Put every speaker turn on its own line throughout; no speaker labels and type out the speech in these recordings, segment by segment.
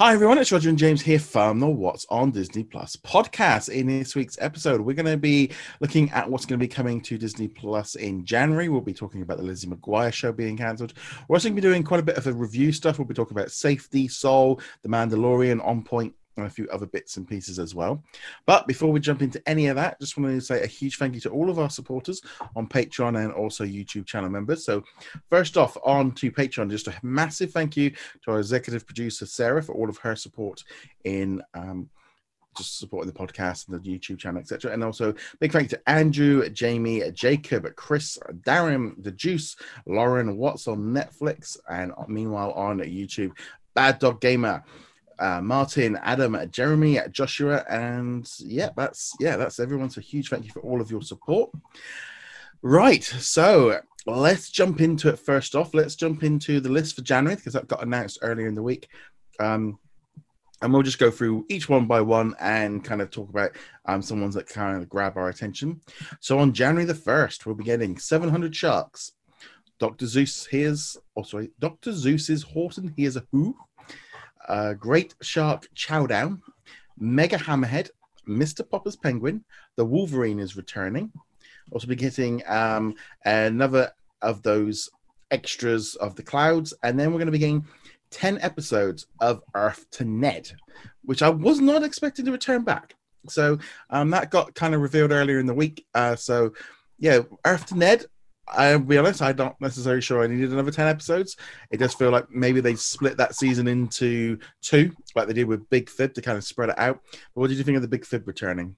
Hi everyone, it's Roger and James here from the What's on Disney Plus podcast. In this week's episode, we're going to be looking at what's going to be coming to Disney Plus in January. We'll be talking about the Lizzie McGuire show being cancelled. We're also going to be doing quite a bit of a review stuff. We'll be talking about Safety, Soul, The Mandalorian, On Pointe, and a few other bits and pieces as well. But before we jump into any of that, just wanted to say a huge thank you to all of our supporters on Patreon and also YouTube channel members. So, first off, on to Patreon, just a massive thank you to our executive producer Sarah for all of her support in. Um, just supporting the podcast and the YouTube channel, etc. And also big thank you to Andrew, Jamie, Jacob, Chris, Darren, The Juice, Lauren, What's on Netflix, and meanwhile on YouTube, Bad Dog Gamer uh, Martin, Adam, Jeremy, Joshua, and yeah, that's yeah, that's everyone. So huge thank you for all of your support. Right, so let's jump into it first off. Let's jump into the list for January because that got announced earlier in the week. Um, and we'll just go through each one by one and kind of talk about um, some ones that kind of grab our attention. So on January the 1st, we'll be getting 700 Sharks. Dr. Seuss here's, oh sorry, Dr. Seuss's Horse and Here's a Who uh, Great Shark Chowdown, Mega Hammerhead, Mr. Popper's Penguin, The Wolverine is returning. Also, be getting um, another of those extras of the clouds, and then we're going to be getting 10 episodes of Earth to Ned, which I was not expecting to return back. So um, that got kind of revealed earlier in the week. Uh, so, yeah, Earth to Ned, I'll be honest, I'm not necessarily sure I needed another 10 episodes. It does feel like maybe they split that season into two, like they did with Big Fib to kind of spread it out. But what did you think of the Big Fib returning?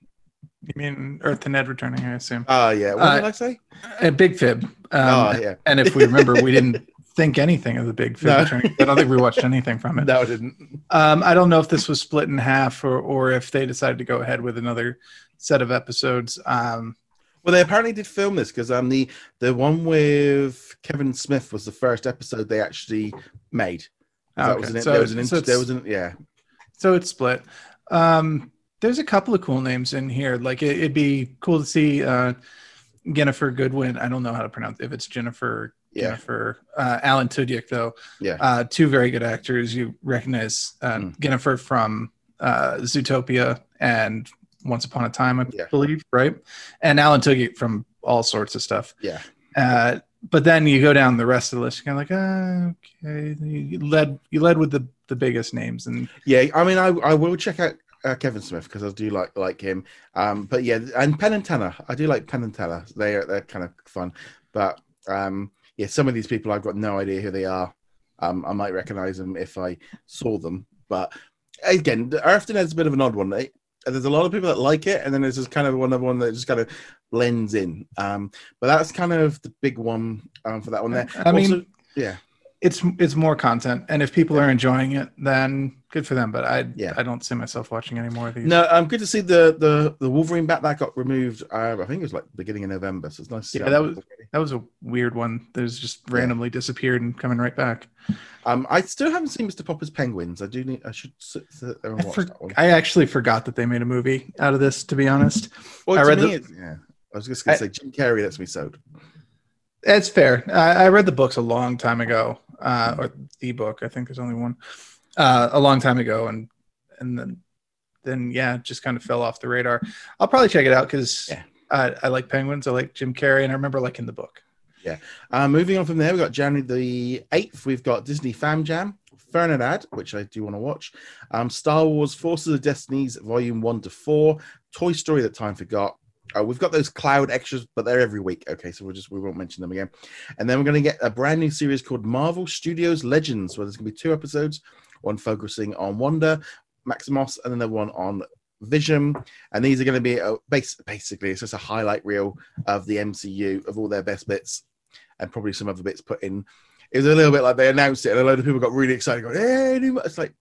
You mean Earth and Ned returning, I assume?
Oh, uh, yeah. What uh, did I say?
A Big Fib. Um, oh, yeah. And if we remember, we didn't think anything of the Big Fib no. returning. I don't think we watched anything from it.
No, I didn't.
Um, I don't know if this was split in half or, or if they decided to go ahead with another set of episodes. Um,
well, they apparently did film this because um the the one with Kevin Smith was the first episode they actually made.
Oh, okay. was an, so, there was an so there was an yeah. So it's split. Um, there's a couple of cool names in here. Like it, would be cool to see uh, Jennifer Goodwin. I don't know how to pronounce if it's Jennifer. Yeah. Jennifer uh, Alan Tudyk though.
Yeah.
Uh, two very good actors. You recognize uh, mm. Jennifer from uh, Zootopia and once Upon a Time, I yeah. believe, right? And Alan Tudyk from all sorts of stuff.
Yeah.
Uh, but then you go down the rest of the list, you're kind of like, ah, okay, you led you led with the the biggest names, and
yeah, I mean, I I will check out uh, Kevin Smith because I do like like him. Um, but yeah, and Penn and Teller, I do like Penn and Teller. They are they're kind of fun, but um, yeah, some of these people I've got no idea who they are. Um, I might recognize them if I saw them, but again, Earth is a bit of an odd one. There's a lot of people that like it, and then there's just kind of one other one that just kind of blends in. Um, but that's kind of the big one um, for that one there.
I also, mean, yeah, it's it's more content, and if people are enjoying it, then good for them. But I yeah. I don't see myself watching any more of these.
No, I'm um, good to see the the the Wolverine bat that got removed. Uh, I think it was like beginning of November, so it's nice.
yeah, that was that was a weird one. There's just randomly yeah. disappeared and coming right back.
Um, I still haven't seen Mr. Popper's Penguins. I do need. I should sit, sit there and watch
I,
for, that one.
I actually forgot that they made a movie out of this. To be honest,
well, I read the, yeah. I was just gonna I, say Jim Carrey. That's me sewed.
That's fair. I, I, read the books a long time ago, uh, or the book. I think there's only one. Uh, a long time ago, and and then then yeah, just kind of fell off the radar. I'll probably check it out because yeah. I, I like penguins. I like Jim Carrey, and I remember liking the book.
Yeah. Uh, moving on from there, we've got January the 8th. We've got Disney Fam Jam, Ferdinand, which I do want to watch. Um, Star Wars Forces of Destinies, Volume 1 to 4. Toy Story That Time Forgot. Uh, we've got those cloud extras, but they're every week. Okay, so we'll just we won't mention them again. And then we're going to get a brand new series called Marvel Studios Legends, where there's going to be two episodes, one focusing on Wanda, Maximoff, and another one on Vision. And these are going to be a, base, basically it's just a highlight reel of the MCU of all their best bits, and probably some other bits put in. It was a little bit like they announced it, and a load of people got really excited, going, "Hey, it's like."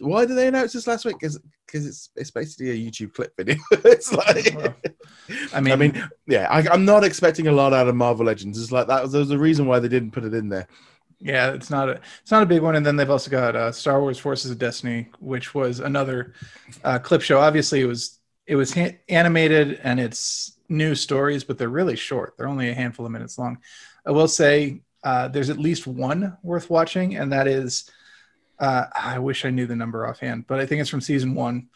Why did they announce this last week? Because because it's it's basically a YouTube clip video. it's like, well, I mean, I mean, yeah, I, am not expecting a lot out of Marvel Legends. It's like that. There's a reason why they didn't put it in there.
Yeah, it's not a it's not a big one. And then they've also got uh, Star Wars Forces of Destiny, which was another uh, clip show. Obviously, it was it was ha- animated and it's new stories, but they're really short. They're only a handful of minutes long. I will say uh, there's at least one worth watching, and that is Uh, I wish I knew the number offhand, but I think it's from season one.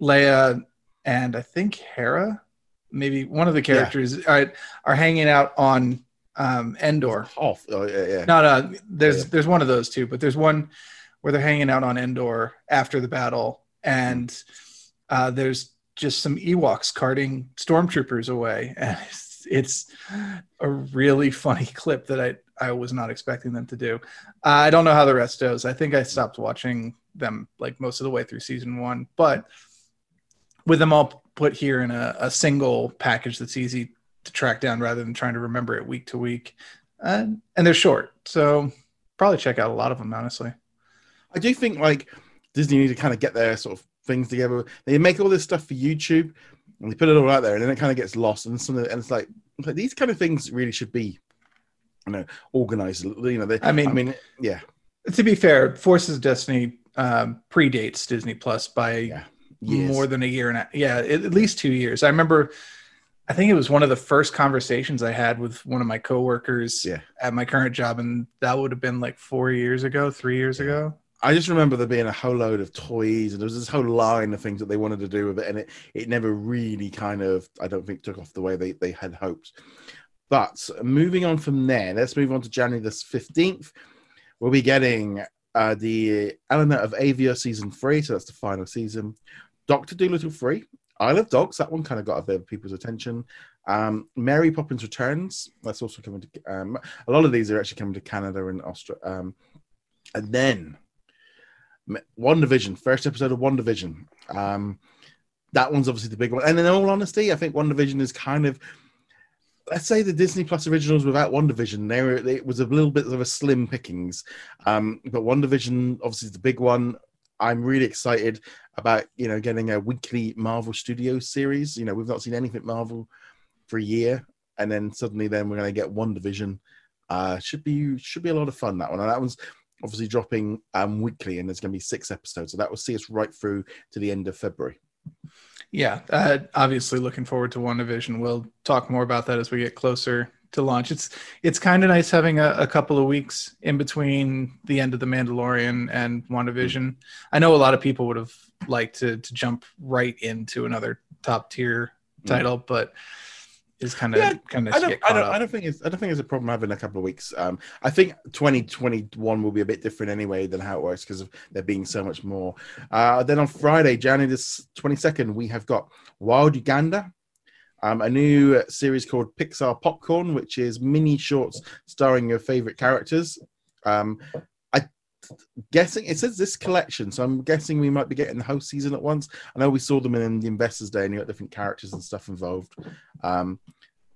Leia and I think Hera, maybe one of the characters, are, are hanging out on um, Endor.
Off. Oh, yeah, yeah.
No, no, there's
Yeah.
there's one of those two, but there's one where they're hanging out on Endor after the battle, and uh, there's just some Ewoks carting stormtroopers away, and it's, it's a really funny clip that I I was not expecting them to do. I don't know how the rest goes. I think I stopped watching them like most of the way through season one, but with them all put here in a, a single package that's easy to track down rather than trying to remember it week to week uh, and they're short, so probably check out a lot of them. Honestly,
I do think like Disney need to kind of get their sort of things together. They make all this stuff for YouTube and they put it all out there, and then it kind of gets lost. And some of the, and it's like, like these kind of things really should be, you know, organized. You know, they,
I mean-
I mean, yeah,
to be fair, Forces of Destiny um, predates Disney Plus by
Yeah,
more than a year and a, yeah, at least two years. I remember. I think it was one of the first conversations I had with one of my coworkers
Yeah.
at my current job, and that would have been like four years ago, three years ago.
I just remember there being a whole load of toys, and there was this whole line of things that they wanted to do with it, and it it never really kind of, I don't think, took off the way they they had hoped. But moving on from there, let's move on to January the fifteenth. We'll be getting uh, the Elena of Avalor season three, so that's the final season. Doctor Dolittle three, Isle of Dogs, that one kind of got a bit of people's attention. Um, Mary Poppins Returns, that's also coming to. Um, a lot of these are actually coming to Canada and Australia. Um, and then WandaVision, first episode of WandaVision. Um, that one's obviously the big one. And in all honesty, I think WandaVision is kind of, let's say the Disney Plus originals without WandaVision. There it was a little bit of a slim pickings. Um, but WandaVision, obviously, is the big one. I'm really excited about you know getting a weekly Marvel Studios series. You know, we've not seen anything Marvel for a year, and then suddenly then we're going to get WandaVision. Uh, should be should be a lot of fun that one. And that one's obviously dropping um, weekly, and there's going to be six episodes, so that will see us right through to the end of February.
Yeah, uh, obviously looking forward to WandaVision. We'll talk more about that as we get closer to launch. It's it's kind of nice having a, a couple of weeks in between the end of the Mandalorian and WandaVision. I know a lot of people would have liked to to jump right into another top tier
Mm.
title, but it's kind of
Yeah,
kind of
I don't, I don't. I don't think it's, I don't think it's a problem having a couple of weeks. Um, I think 2021 will be a bit different anyway than how it works because of there being so much more. Uh, then on Friday, January this 22nd, we have got Wild Uganda, um, a new series called Pixar Popcorn, which is mini shorts starring your favorite characters. Um, guessing it says this collection, so I'm guessing we might be getting the whole season at once. I know we saw them in the Investors Day, and you got different characters and stuff involved. Um,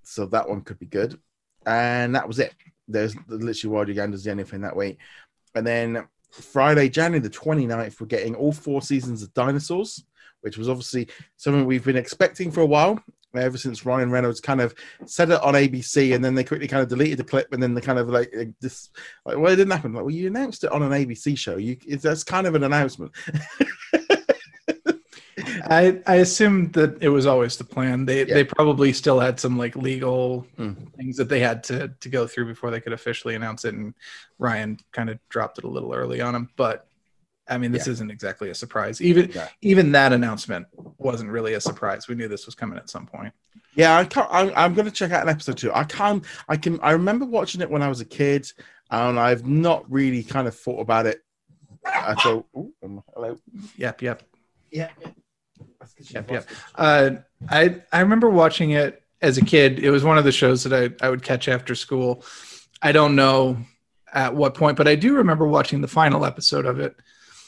so that one could be good. And that was it. There's literally Wild Uganda's the only thing that week. And then Friday, January the 29th, we're getting all four seasons of Dinosaurs, which was obviously something we've been expecting for a while. Ever since Ryan Reynolds kind of said it on ABC, and then they quickly kind of deleted the clip, and then they kind of like like this, like, well, it didn't happen. Like, well, you announced it on an ABC show. You, that's kind of an announcement.
I I assume that it was always the plan. They
Yeah.
they probably still had some like legal
Mm.
things that they had to to go through before they could officially announce it. And Ryan kind of dropped it a little early on him. But I mean, this
Yeah.
isn't exactly a surprise. Even
Yeah.
even that announcement wasn't really a surprise. We knew this was coming at some point.
Yeah, I can't, I'm, I'm going to check out an episode two. I can't. I can. I remember watching it when I was a kid, and I've not really kind of thought about it at all. Ooh, um, hello.
Yep, yep.
Yeah.
Yep, yep. Uh, I I remember watching it as a kid. It was one of the shows that I, I would catch after school. I don't know at what point, but I do remember watching the final episode of it.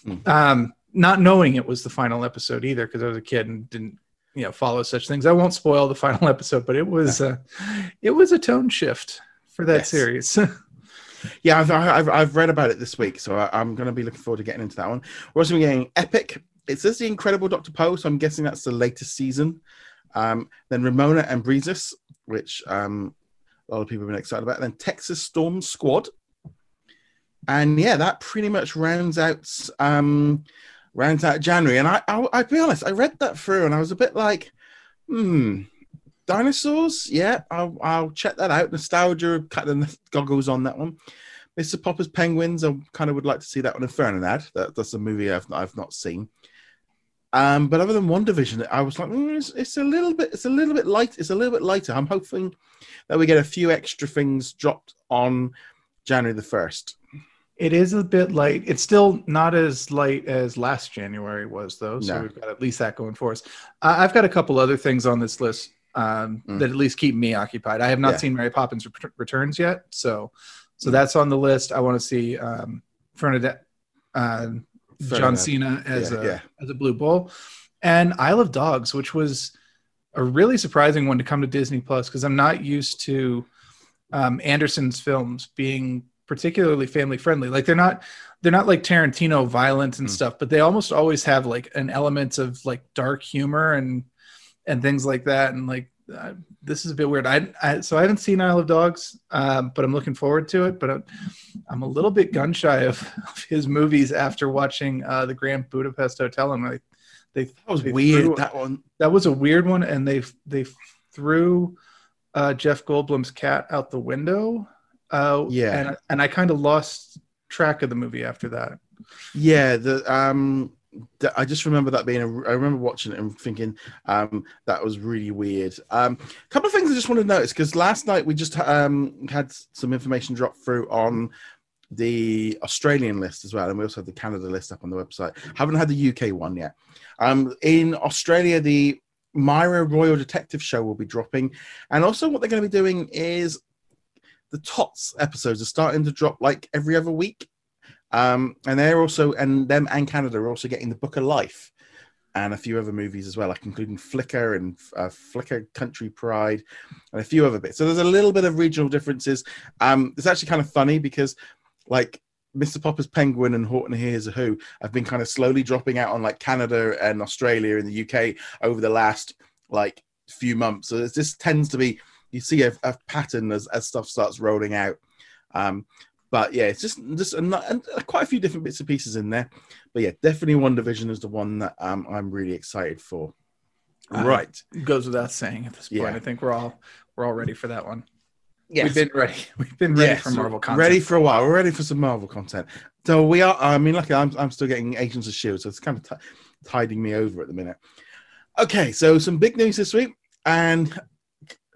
Hmm.
Um, not knowing it was the final episode either, because I was a kid and didn't you know follow such things. I won't spoil the final episode, but it was uh, it was a tone shift for that
Yes.
series.
Yeah, I've, I've, I've read about it this week, so I, I'm going to be looking forward to getting into that one. We're also getting Epic. It says The Incredible Dr. Pol, so I'm guessing that's the latest season. Um, then Ramona and Beezus, which um, a lot of people have been excited about. Then Texas Storm Squad. And yeah, that pretty much rounds out um, rounds out January. And I, I, I'll be honest, I read that through and I was a bit like, hmm, dinosaurs? Yeah, I'll, I'll check that out. Nostalgia, cut the goggles on that one. Mr. Popper's Penguins. I kind of would like to see that one. Infernad. That, that's a movie I've I've not seen. Um, but other than WandaVision, I was like, mm, it's, it's, a little bit, it's a little bit light, it's a little bit lighter. I'm hoping that we get a few extra things dropped on January the first.
It is a bit light. It's still not as light as last January was, though. So no. we've got at least that going for us. Uh, I've got a couple other things on this list um, mm. that at least keep me occupied. I have not yeah. seen Mary Poppins Returns yet, so so mm. that's on the list. I want to see um, Ferdinand, uh, John Cena as yeah, a yeah. as a Blue Bull, and Isle of Dogs, which was a really surprising one to come to Disney Plus because I'm not used to um, Anderson's films being particularly family friendly. Like they're not they're not like Tarantino violent and mm. stuff, but they almost always have like an element of like dark humor and and things like that. And like uh, this is a bit weird. I, I, so I haven't seen Isle of Dogs, um, but I'm looking forward to it. But I'm, I'm a little bit gun shy of, of his movies after watching uh, the Grand Budapest Hotel. And like they
that was
they
weird. Threw, that one
that was a weird one, and they they threw uh, Jeff Goldblum's cat out the window. Uh, yeah, and and I kind of lost track of the movie after that.
Yeah, the um I just remember that being. A, I remember watching it and thinking um, that was really weird. A um, couple of things I just wanted to notice because last night we just um, had some information drop through on the Australian list as well, and we also have the Canada list up on the website. Haven't had the UK one yet. Um, in Australia, the Mira Royal Detective Show will be dropping, and also what they're going to be doing is the Tots episodes are starting to drop like every other week. Um, and they're also, and them and Canada are also getting the Book of Life and a few other movies as well, like including Flicka and uh, Flicka Country Pride and a few other bits. So there's a little bit of regional differences. Um, it's actually kind of funny because, like, Mr. Popper's Penguin and Horton Hears a Who have been kind of slowly dropping out on like Canada and Australia and the UK over the last like few months. So this tends to be you see a, a pattern as, as stuff starts rolling out. Um, but yeah, it's just just a, and quite a few different bits and pieces in there. But yeah, definitely WandaVision is the one that um, I'm really excited for.
Uh, right, goes without saying at this point. Yeah. I think we're all we're all ready for that one.
Yes.
We've been ready. We've been ready yes. for Marvel content.
Ready for a while. We're ready for some Marvel content. So we are. I mean, luckily, I'm, I'm still getting Agents of Shield, so it's kind of t- tiding me over at the minute. Okay, so some big news this week, and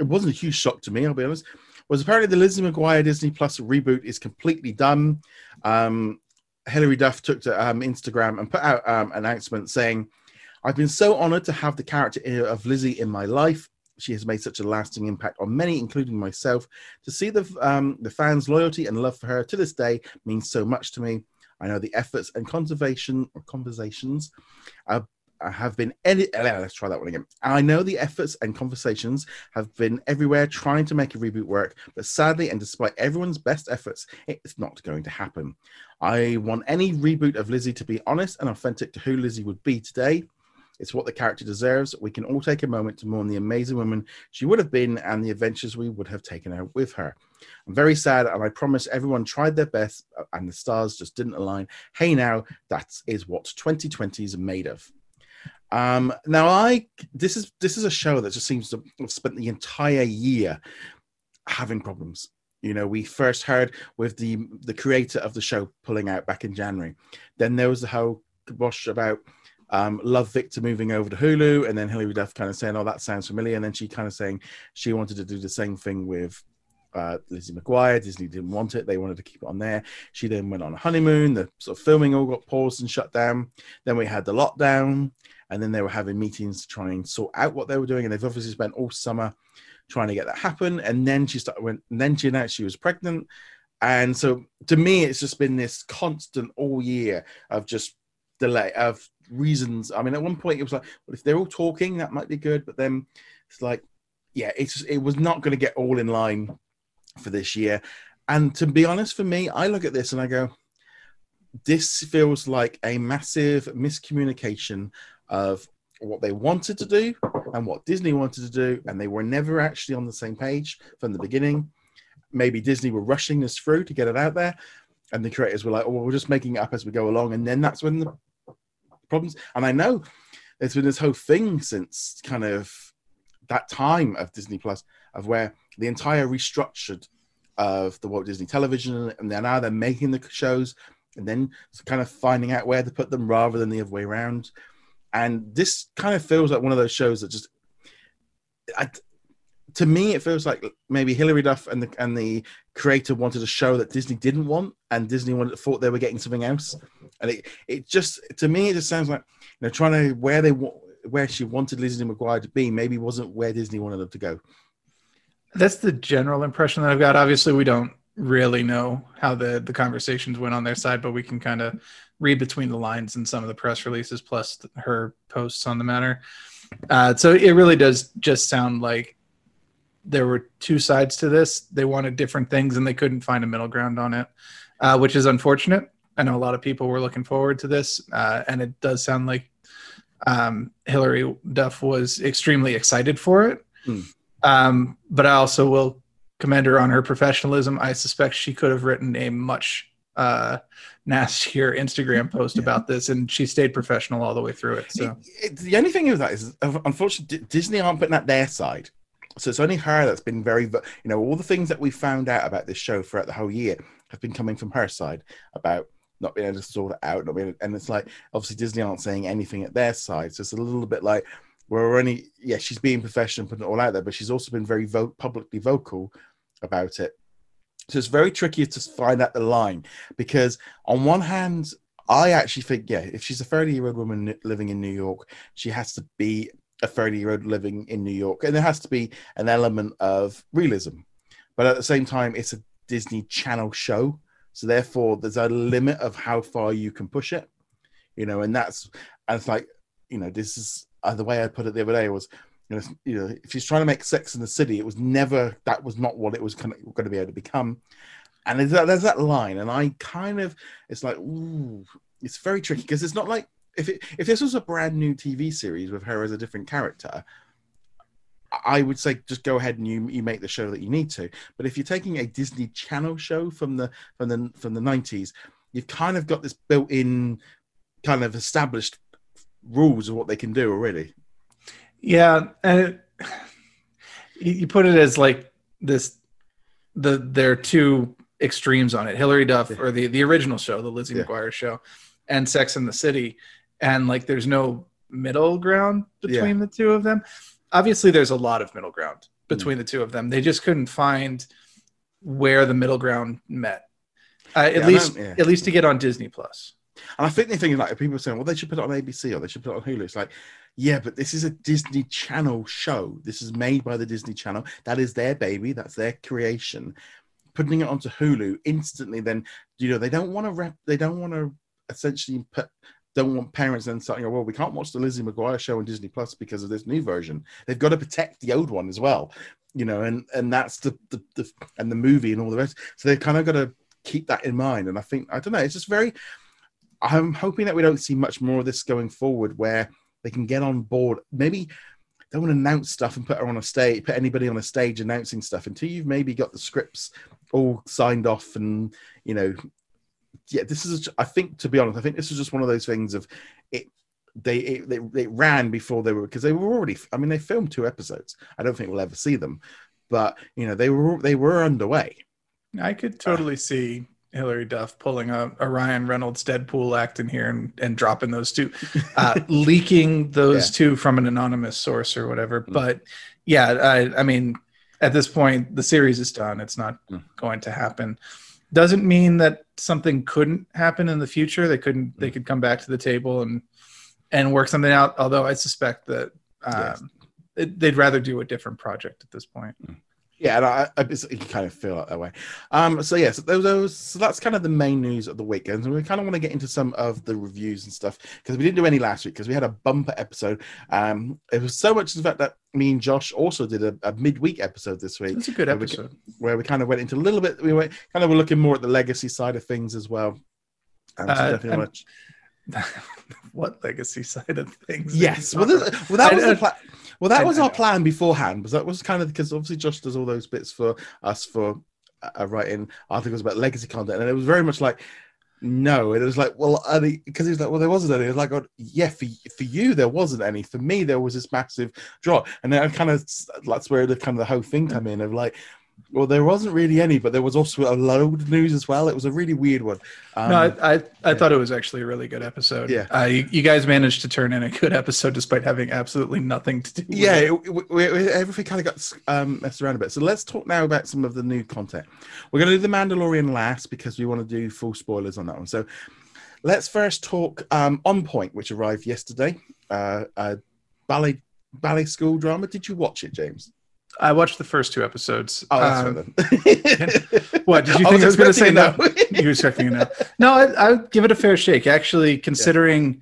it wasn't a huge shock to me. I'll be honest was apparently the Lizzie McGuire Disney Plus reboot is completely done. Um, Hilary Duff took to um, Instagram and put out um, an announcement saying, I've been so honored to have the character of Lizzie in my life. She has made such a lasting impact on many, including myself. To see the, um, the fans' loyalty and love for her to this day means so much to me. I know the efforts and conservation or conversations have been any let's try that one again. I know the efforts and conversations have been everywhere trying to make a reboot work but sadly and despite everyone's best efforts it's not going to happen. I want any reboot of lizzie to be honest and authentic to who lizzie would be today. It's what the character deserves. We can all take a moment to mourn the amazing woman she would have been and the adventures we would have taken her with her. I'm very sad and i promise everyone tried their best uh, and the stars just didn't align. Hey now that is what 2020 is made of um, now, I this is this is a show that just seems to have spent the entire year having problems. You know, we first heard with the the creator of the show pulling out back in January. Then there was the whole kibosh about um, Love Victor moving over to Hulu, and then Hilary Duff kind of saying, "Oh, that sounds familiar," and then she kind of saying she wanted to do the same thing with uh, Lizzie McGuire. Disney didn't want it; they wanted to keep it on there. She then went on a honeymoon. The sort of filming all got paused and shut down. Then we had the lockdown and then they were having meetings to try and sort out what they were doing. And they've obviously spent all summer trying to get that happen. And then she started when then she announced she was pregnant. And so to me, it's just been this constant all year of just delay of reasons. I mean, at one point it was like, well, if they're all talking, that might be good. But then it's like, yeah, it's it was not going to get all in line for this year. And to be honest, for me, I look at this and I go, this feels like a massive miscommunication of what they wanted to do and what Disney wanted to do, and they were never actually on the same page from the beginning. Maybe Disney were rushing this through to get it out there, and the creators were like, "Oh, well, we're just making it up as we go along," and then that's when the problems. And I know there's been this whole thing since kind of that time of Disney Plus of where the entire restructured of the Walt Disney Television, and they're now they're making the shows and then kind of finding out where to put them rather than the other way around. And this kind of feels like one of those shows that just, I, to me, it feels like maybe Hilary Duff and the and the creator wanted a show that Disney didn't want, and Disney wanted, thought they were getting something else. And it it just to me it just sounds like you know trying to where they where she wanted Lizzie McGuire to be maybe wasn't where Disney wanted them to go.
That's the general impression that I've got. Obviously, we don't really know how the the conversations went on their side, but we can kind of read between the lines in some of the press releases plus her posts on the matter. Uh, so it really does just sound like there were two sides to this. They wanted different things and they couldn't find a middle ground on it, uh, which is unfortunate. I know a lot of people were looking forward to this, uh, and it does sound like um, Hilary Duff was extremely excited for it. Hmm. Um, but I also will commend her on her professionalism. I suspect she could have written a much uh, nastier Instagram post yeah. about this, and she stayed professional all the way through it. So
it, it, the only thing with that is, unfortunately, Disney aren't putting that their side. So it's only her that's been very, you know, all the things that we found out about this show throughout the whole year have been coming from her side about not being able to sort it out, not being, and it's like obviously Disney aren't saying anything at their side, so it's a little bit like we're only, yeah, she's being professional, putting it all out there, but she's also been very vo- publicly vocal about it. So it's very tricky to find out the line because on one hand, I actually think, yeah, if she's a 30 year old woman living in New York, she has to be a 30 year old living in New York. And there has to be an element of realism. But at the same time, it's a Disney Channel show. So therefore, there's a limit of how far you can push it, you know, and that's, and it's like, you know, this is uh, the way I put it the other day was, you know, if she's trying to make Sex in the City, it was never that was not what it was kind of going to be able to become. And there's that, there's that line, and I kind of it's like, ooh, it's very tricky because it's not like if it, if this was a brand new TV series with her as a different character, I would say just go ahead and you you make the show that you need to. But if you're taking a Disney Channel show from the from the from the 90s, you've kind of got this built-in kind of established rules of what they can do already.
Yeah, and it, you put it as like this the there are two extremes on it. Hilary Duff or the the original show, the Lizzie yeah. McGuire show, and Sex in the City, and like there's no middle ground between yeah. the two of them. Obviously, there's a lot of middle ground between mm. the two of them. They just couldn't find where the middle ground met. Uh, at yeah, least, at least to get on Disney Plus.
And I think the thing is like people are saying, well, they should put it on ABC or they should put it on Hulu. It's like, yeah, but this is a Disney Channel show. This is made by the Disney Channel. That is their baby. That's their creation. Putting it onto Hulu instantly, then you know they don't want to rep. They don't want to essentially put. Don't want parents then saying, oh, well, we can't watch the Lizzie McGuire show on Disney Plus because of this new version. They've got to protect the old one as well, you know, and and that's the the, the and the movie and all the rest. So they've kind of got to keep that in mind. And I think I don't know. It's just very I'm hoping that we don't see much more of this going forward, where they can get on board. Maybe they want to announce stuff and put her on a stage, put anybody on a stage announcing stuff until you've maybe got the scripts all signed off and you know, yeah. This is, I think, to be honest, I think this is just one of those things of it. They it, they, they ran before they were because they were already. I mean, they filmed two episodes. I don't think we'll ever see them, but you know, they were they were underway.
I could totally uh, see Hilary Duff pulling a, a, Ryan Reynolds Deadpool act in here and, and dropping those two, uh, leaking those yeah. two from an anonymous source or whatever. Mm. But yeah, I, I, mean, at this point, the series is done. It's not mm. going to happen. Doesn't mean that something couldn't happen in the future. They couldn't. Mm. They could come back to the table and and work something out. Although I suspect that um, yes. it, they'd rather do a different project at this point.
Yeah, and I, I you kind of feel that way. Um, so yes, yeah, so those, so that's kind of the main news of the weekend, and we kind of want to get into some of the reviews and stuff because we didn't do any last week because we had a bumper episode. Um, it was so much in fact that me and Josh also did a, a midweek episode this week.
It's a good episode
where we, where we, kind of went into a little bit. We went kind of were looking more at the legacy side of things as well. Um, so uh, definitely much.
what legacy side of things?
Yes, well, this, well that was the plan. Well, that was our plan beforehand, because that was kind of because obviously Josh does all those bits for us for uh, writing articles about legacy content, and it was very much like, no, it was like, well, because he was like, well, there wasn't any. It was like, oh, yeah, for for you there wasn't any. For me, there was this massive drop, and then I kind of that's where the kind of the whole thing come in of like, Well, there wasn't really any, but there was also a load of news as well. It was a really weird one. Um,
no, I, I, I thought it was actually a really good episode.
Yeah.
uh, you, you guys managed to turn in a good episode despite having absolutely nothing to do.
yeah,
it.
it, everything kind of got um, messed around a bit. So let's talk now about some of the new content. We're going to do the Mandalorian last because we want to do full spoilers on that one. So let's first talk um, On Pointe, which arrived yesterday. Uh, uh, ballet ballet school drama. Did you watch it, James?
I watched the first two episodes.
Oh, that's
Um. What did you think I was, going to say? No, you were expecting it now. No, I, I would give it a fair shake. Actually, considering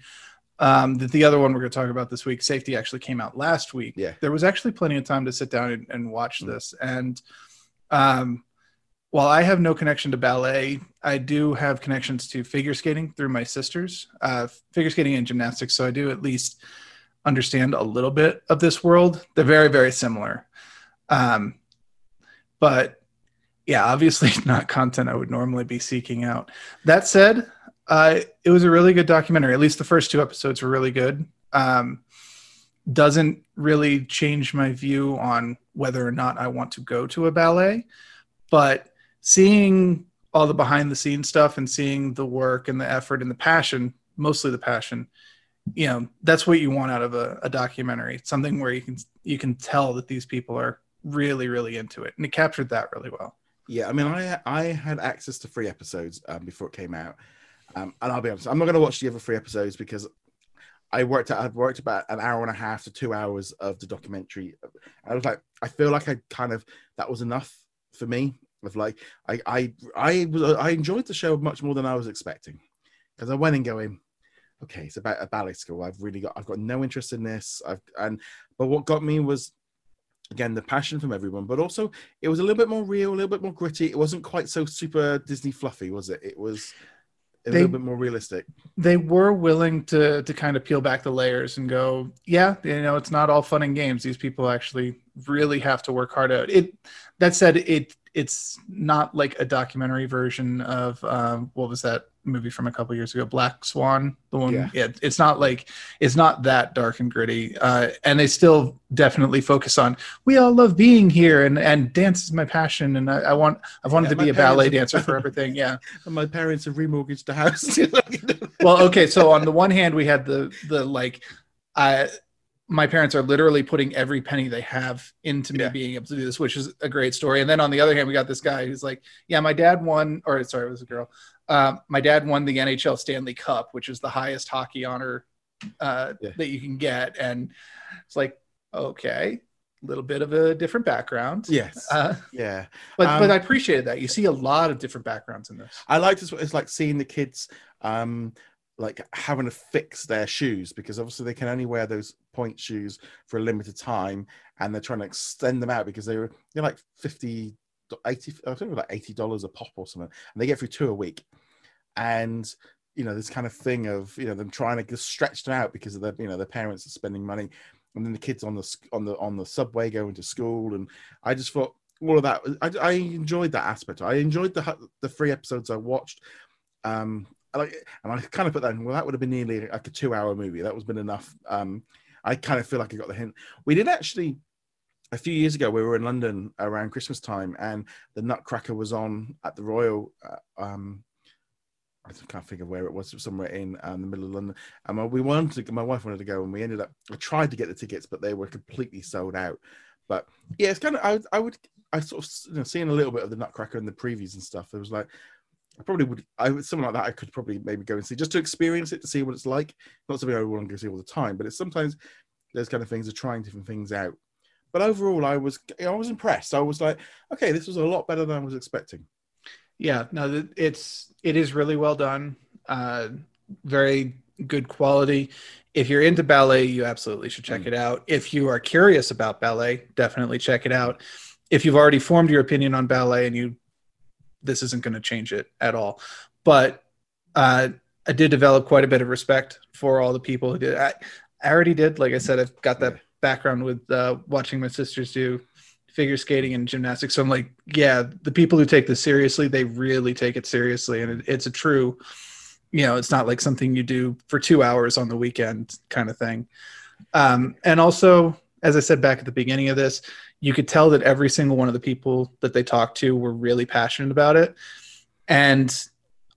um, that the other one we're going to talk about this week, Safety, actually came out last week.
Yeah.
there was actually plenty of time to sit down and, and watch
Mm.
this. And um, while I have no connection to ballet, I do have connections to figure skating through my sisters, uh, figure skating and gymnastics. So I do at least understand a little bit of this world. They're very, very similar. Um, but yeah, obviously not content I would normally be seeking out. That said, uh, it was a really good documentary. At least the first two episodes were really good. Um, doesn't really change my view on whether or not I want to go to a ballet, but seeing all the behind the scenes stuff and seeing the work and the effort and the passion, mostly the passion, you know, that's what you want out of a, a documentary. Something where you can you can tell that these people are really, really into it. And it captured that really well.
Yeah, I mean, I I had access to free episodes um, before it came out, um, and I'll be honest, I'm not going to watch the other three episodes because I worked out I'd worked about an hour and a half to two hours of the documentary. I was like, I feel like I kind of that was enough for me. Of like, I I I was I enjoyed the show much more than I was expecting because I went in going, okay, it's about a ballet school. I've really got I've got no interest in this. I've and but what got me was again the passion from everyone but also it was a little bit more real a little bit more gritty it wasn't quite so super disney fluffy was it it was a
They-
little bit more realistic
they were willing to to kind of peel back the layers and go, yeah, you know, it's not all fun and games. These people actually really have to work hard out. It that said, it it's not like a documentary version of um, what was that movie from a couple years ago, Black Swan, the one.
Yeah.
Yeah, it's not like it's not that dark and gritty. Uh, and they still definitely focus on we all love being here and and dance is my passion and I, I want I've wanted
Yeah,
to be a ballet dancer for everything. Yeah.
and my parents have remortgaged the house
well okay so on the one hand we had the the like i my parents are literally putting every penny they have into me
Yeah.
being able to do this which is a great story and then on the other hand we got this guy who's like yeah my dad won or sorry it was a girl um, my dad won the nhl stanley cup which is the highest hockey honor uh,
Yeah.
that you can get. And it's like okay a little bit of a different background.
Yes.
Uh,
yeah.
but
Um,
but i appreciated that. You see a lot of different backgrounds in this.
I liked this it's like seeing the kids um like having to fix their shoes because obviously they can only wear those pointe shoes for a limited time and they're trying to extend them out because they were they're like 50 80 i think like 80 dollars a pop or something and they get through two a week. And you know this kind of thing of you know them trying to just stretch them out because of their you know their parents are spending money and then the kids on the on the on the subway going to school and i just thought all of that i, I enjoyed that aspect. I enjoyed the the three episodes i watched. Um like and i kind of put that in well that would have been nearly like a two hour movie. That was been enough. Um i kind of feel like i got the hint. We did actually a few years ago we were in london around christmas time and the nutcracker was on at the royal uh, um I can't think of where it was. Somewhere in um, the middle of London. And we wanted to, my wife wanted to go, and we ended up. I tried to get the tickets, but they were completely sold out. But yeah, it's kind of. I, would- I would. I sort of you know, seeing a little bit of the Nutcracker in the previews and stuff. It was like I probably would. I would something like that. I could probably maybe go and see just to experience it to see what it's like. Not something I would want to go see all the time, but it's sometimes those kind of things are trying different things out. But overall, I was I was impressed. I was like, okay, this was a lot better than I was expecting.
Yeah, no, it's it is really well done. Uh, very good quality. If you're into ballet, you absolutely should check
Mm.
it out. If you are curious about ballet, definitely check it out. If you've already formed your opinion on ballet and you this isn't going to change it at all. But uh, I did develop quite a bit of respect for all the people who did. I, I already did. Like I said, I've got that. Background with uh, watching my sisters do figure skating and gymnastics. So I'm like, yeah, the people who take this seriously, they really take it seriously, and it, it's a true. You know, it's not like something you do for two hours on the weekend kind of thing. Um, and also, as I said back at the beginning of this, you could tell that every single one of the people that they talked to were really passionate about it. And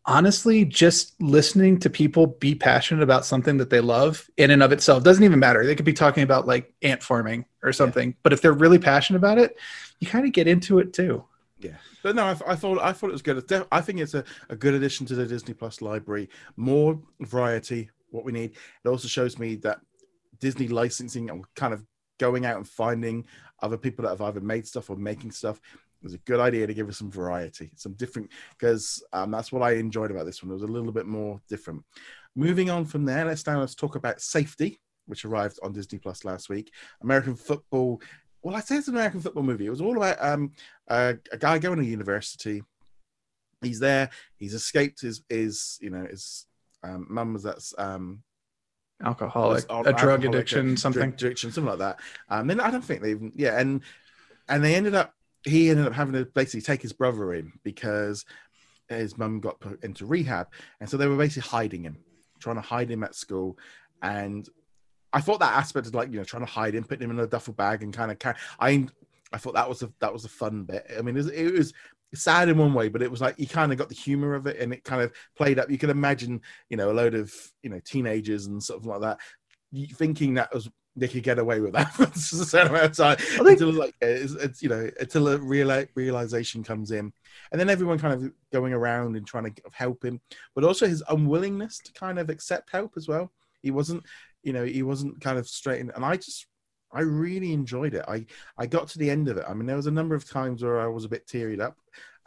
honestly, just listening to people be passionate about something that they love in and of itself doesn't even matter. They could be talking about like ant farming or something, yeah. but if they're really passionate about it, you kind of get into it too.
Yeah, but no, I, I, thought I thought it was good. I think it's a, a good addition to the Disney Plus library. More variety, what we need. It also shows me that Disney licensing and kind of going out and finding other people that have either made stuff or making stuff was a good idea to give us some variety, some different, because um, that's what I enjoyed about this one. It was a little bit more different. Moving on from there, let's now let's talk about safety, which arrived on Disney Plus last week. American football. Well, I say it's an American football movie. It was all about um, a, a guy going to university. He's there. He's escaped his his you know his um, mum was that's um,
alcoholic, a drug addiction, something,
addiction, something like that. Um, then I don't think they even, yeah, and and they ended up, he ended up having to basically take his brother in because his mum got put into rehab, and so they were basically hiding him, trying to hide him at school, and I thought that aspect of like you know trying to hide him, putting him in a duffel bag, and kind of carry. I I thought that was a that was a fun bit. I mean, it was, it was sad in one way, but it was like you kind of got the humor of it, and it kind of played up. You can imagine, you know, a load of you know teenagers and stuff like that, thinking that was they could get away with that for a certain amount of time think, until like uh, it's, it's, you know until a real realization comes in, and then everyone kind of going around and trying to help him, but also his unwillingness to kind of accept help as well. He wasn't, you know, he wasn't kind of straight in, and I just I really enjoyed it. I I got to the end of it. I mean, there was a number of times where I was a bit tearied up,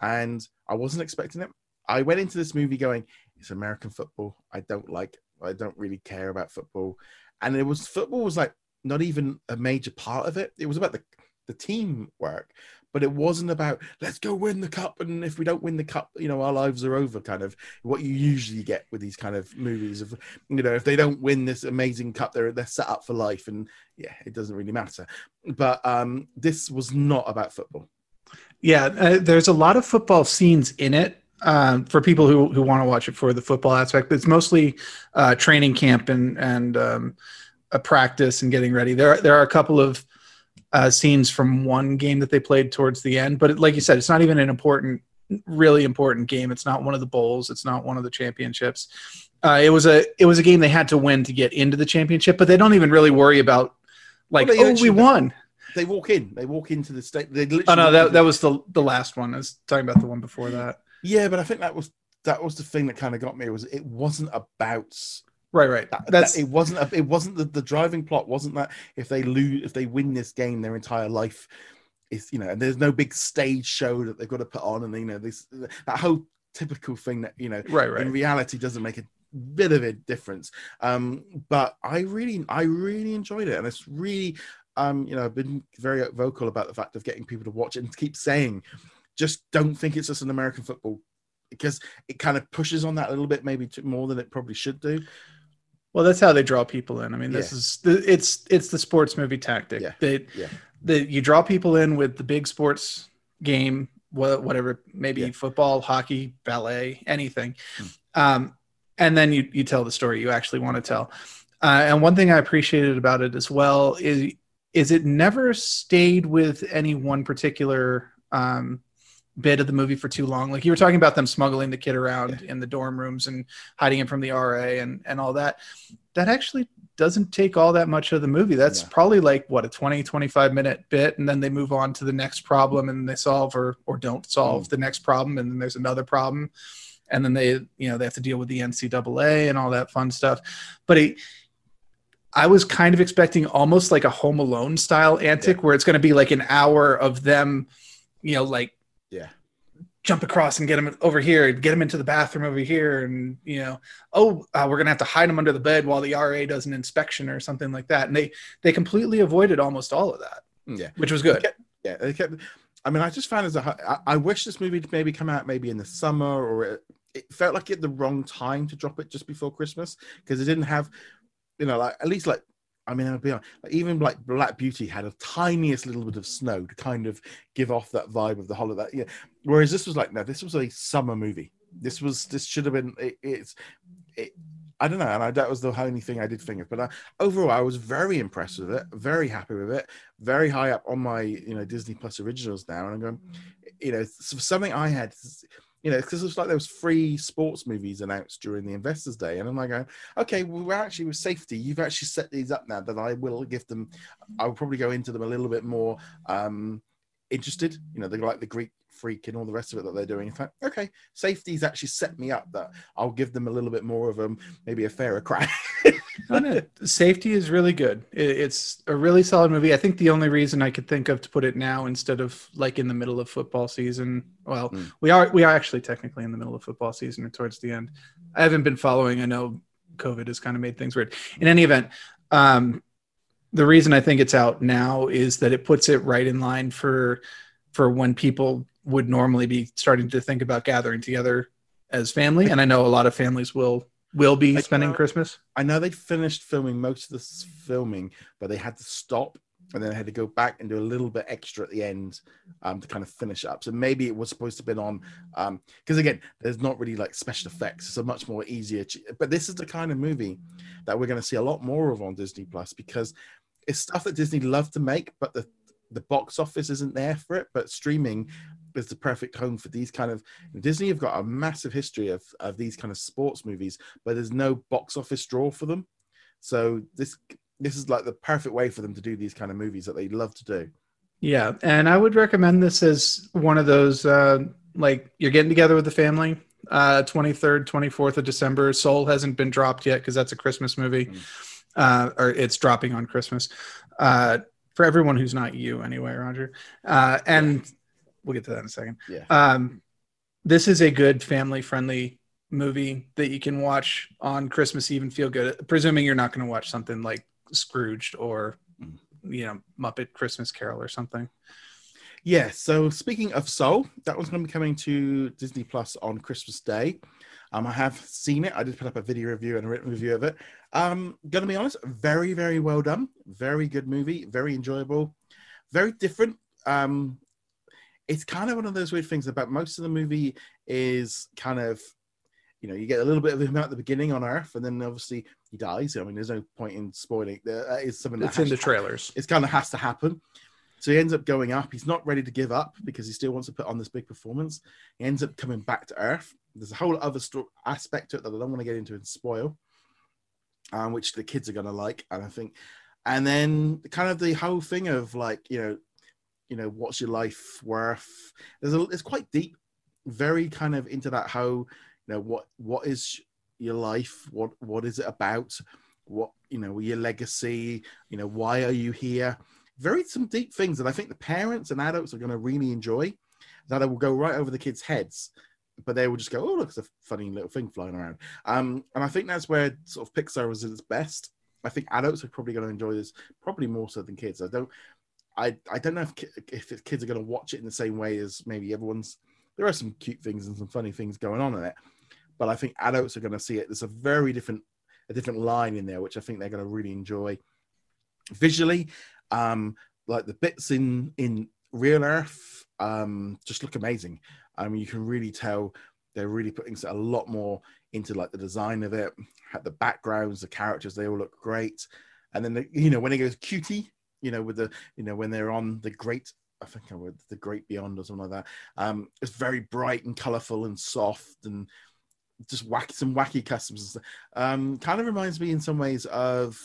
and I wasn't expecting it. I went into this movie going, "It's American football. I don't like. I don't really care about football." And it was football was like not even a major part of it. It was about the the teamwork but it wasn't about let's go win the cup and if we don't win the cup you know our lives are over kind of what you usually get with these kind of movies of you know if they don't win this amazing cup they're they're set up for life and yeah it doesn't really matter but um this was not about football
yeah uh, there's a lot of football scenes in it um, for people who, who want to watch it for the football aspect, it's mostly uh, training camp and and um, a practice and getting ready. There there are a couple of uh, scenes from one game that they played towards the end. But it, like you said, it's not even an important, really important game. It's not one of the bowls. It's not one of the championships. Uh, it was a it was a game they had to win to get into the championship, but they don't even really worry about like well, oh we won.
They walk in. They walk into the state. They
oh no, that, that was the the last one. I was talking about the one before that.
Yeah, but I think that was that was the thing that kind of got me. Was it wasn't about
Right, right.
That, That's that, it. Wasn't a, it wasn't the, the driving plot. Wasn't that if they lose, if they win this game, their entire life is you know, and there's no big stage show that they've got to put on, and you know, this that whole typical thing that you know,
right, right.
In reality, doesn't make a bit of a difference. Um, but I really, I really enjoyed it, and it's really, um, you know, I've been very vocal about the fact of getting people to watch it and keep saying, just don't think it's just an American football because it kind of pushes on that a little bit, maybe more than it probably should do.
Well, that's how they draw people in. I mean, this yeah. is the, it's it's the sports movie tactic.
Yeah.
That
yeah.
that you draw people in with the big sports game, whatever, maybe yeah. football, hockey, ballet, anything, mm. um, and then you you tell the story you actually want to tell. Uh, and one thing I appreciated about it as well is is it never stayed with any one particular um, bit of the movie for too long. Like you were talking about them smuggling the kid around yeah. in the dorm rooms and hiding him from the RA and and all that. That actually doesn't take all that much of the movie. That's yeah. probably like what a 20 25 minute bit and then they move on to the next problem and they solve or or don't solve mm. the next problem and then there's another problem and then they you know they have to deal with the NCAA and all that fun stuff. But it I was kind of expecting almost like a Home Alone style antic yeah. where it's going to be like an hour of them, you know, like
yeah.
Jump across and get him over here and get him into the bathroom over here and you know oh uh, we're gonna have to hide him under the bed while the ra does an inspection or something like that. And they they completely avoided almost all of that.
Yeah.
Which was good.
Yeah they kept i mean i just found as a I, I wish this movie maybe come out maybe in the summer or it, it felt like it the wrong time to drop it just before christmas because it didn't have you know like at least like I mean, I'll be honest, even like Black Beauty had a tiniest little bit of snow to kind of give off that vibe of the holiday. Yeah. Whereas this was like, no, this was a summer movie. This was, this should have been, it, it's, it, I don't know, and I, that was the only thing I did think of. But I, overall, I was very impressed with it, very happy with it, very high up on my you know Disney Plus originals now, and I'm going, you know, something I had, you know, because it's like there was free sports movies announced during the Investors Day, and I'm like, going, okay, well, we're actually with safety, you've actually set these up now that I will give them, I will probably go into them a little bit more um interested, you know, they're like the Greek freak and all the rest of it that they're doing. In fact, okay, safety's actually set me up that I'll give them a little bit more of them, maybe a fairer crack.
no, safety is really good. it's a really solid movie. I think the only reason I could think of to put it now instead of like in the middle of football season. Well, mm. we are we are actually technically in the middle of football season or towards the end. I haven't been following. I know COVID has kind of made things weird. In any event, um, the reason I think it's out now is that it puts it right in line for for when people would normally be starting to think about gathering together as family. And I know a lot of families will will be I spending
know,
Christmas.
I know they finished filming most of this filming, but they had to stop and then they had to go back and do a little bit extra at the end um, to kind of finish up. So maybe it was supposed to have been on because um, again, there's not really like special effects. It's a much more easier. But this is the kind of movie that we're going to see a lot more of on Disney Plus because it's stuff that Disney love to make, but the the box office isn't there for it. But streaming is the perfect home for these kind of Disney have got a massive history of of these kind of sports movies, but there's no box office draw for them. So this this is like the perfect way for them to do these kind of movies that they love to do.
Yeah, and I would recommend this as one of those uh, like you're getting together with the family. Uh, 23rd, 24th of December. Soul hasn't been dropped yet because that's a Christmas movie, mm. uh, or it's dropping on Christmas. Uh, for everyone who's not you, anyway, Roger. Uh, and we'll get to that in a second.
Yeah.
Um, this is a good family friendly movie that you can watch on Christmas Eve and feel good, presuming you're not going to watch something like Scrooged or, mm. you know, Muppet Christmas Carol or something.
Yeah. So speaking of Soul, that one's going to be coming to Disney Plus on Christmas Day. Um, I have seen it. I did put up a video review and a written review of it. Um, gonna be honest, very, very well done. Very good movie. Very enjoyable. Very different. Um, it's kind of one of those weird things about most of the movie is kind of you know you get a little bit of him at the beginning on earth and then obviously he dies. I mean there's no point in spoiling that is something
that's in the trailers.
it's kind of has to happen. So he ends up going up. He's not ready to give up because he still wants to put on this big performance. He ends up coming back to earth. There's a whole other story aspect to it that i don't want to get into and spoil um, which the kids are going to like and i think and then kind of the whole thing of like you know you know what's your life worth? There's a it's quite deep very kind of into that how you know what what is your life? What what is it about? What you know your legacy? You know why are you here? Very some deep things that i think the parents and adults are going to really enjoy that will go right over the kids heads but they will just go oh look it's a funny little thing flying around. Um and i think that's where sort of pixar was at its best. I think adults are probably going to enjoy this probably more so than kids. I don't I I don't know if if kids are going to watch it in the same way as maybe everyone's. There are some cute things and some funny things going on in it, but I think adults are going to see it. There's a very different a different line in there, which I think they're going to really enjoy. Visually, um, like the bits in in Real Earth, um, just look amazing. I mean, you can really tell they're really putting a lot more into like the design of it, the backgrounds, the characters. They all look great. And then the, you know when it goes cutie, you know, with the, you know, when they're on the great, I think I would, the great beyond or something like that. Um, it's very bright and colorful and soft and just wacky, some wacky customs. Um, kind of reminds me in some ways of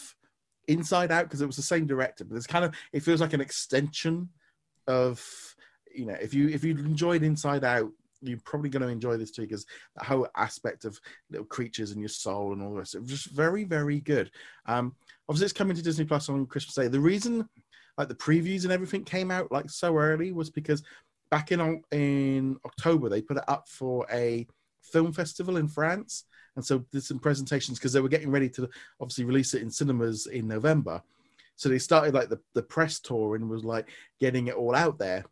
Inside Out because it was the same director, but it's kind of, it feels like an extension of, you know, if you if you enjoyed Inside Out, you're probably going to enjoy this too because the whole aspect of little creatures and your soul and all rest. It was just very, very good. Um, obviously it's coming to Disney Plus on Christmas Day. The reason like the previews and everything came out like so early was because back in in October they put it up for a film festival in France, and so did some presentations because they were getting ready to obviously release it in cinemas in November. So they started like the, the press tour and was like getting it all out there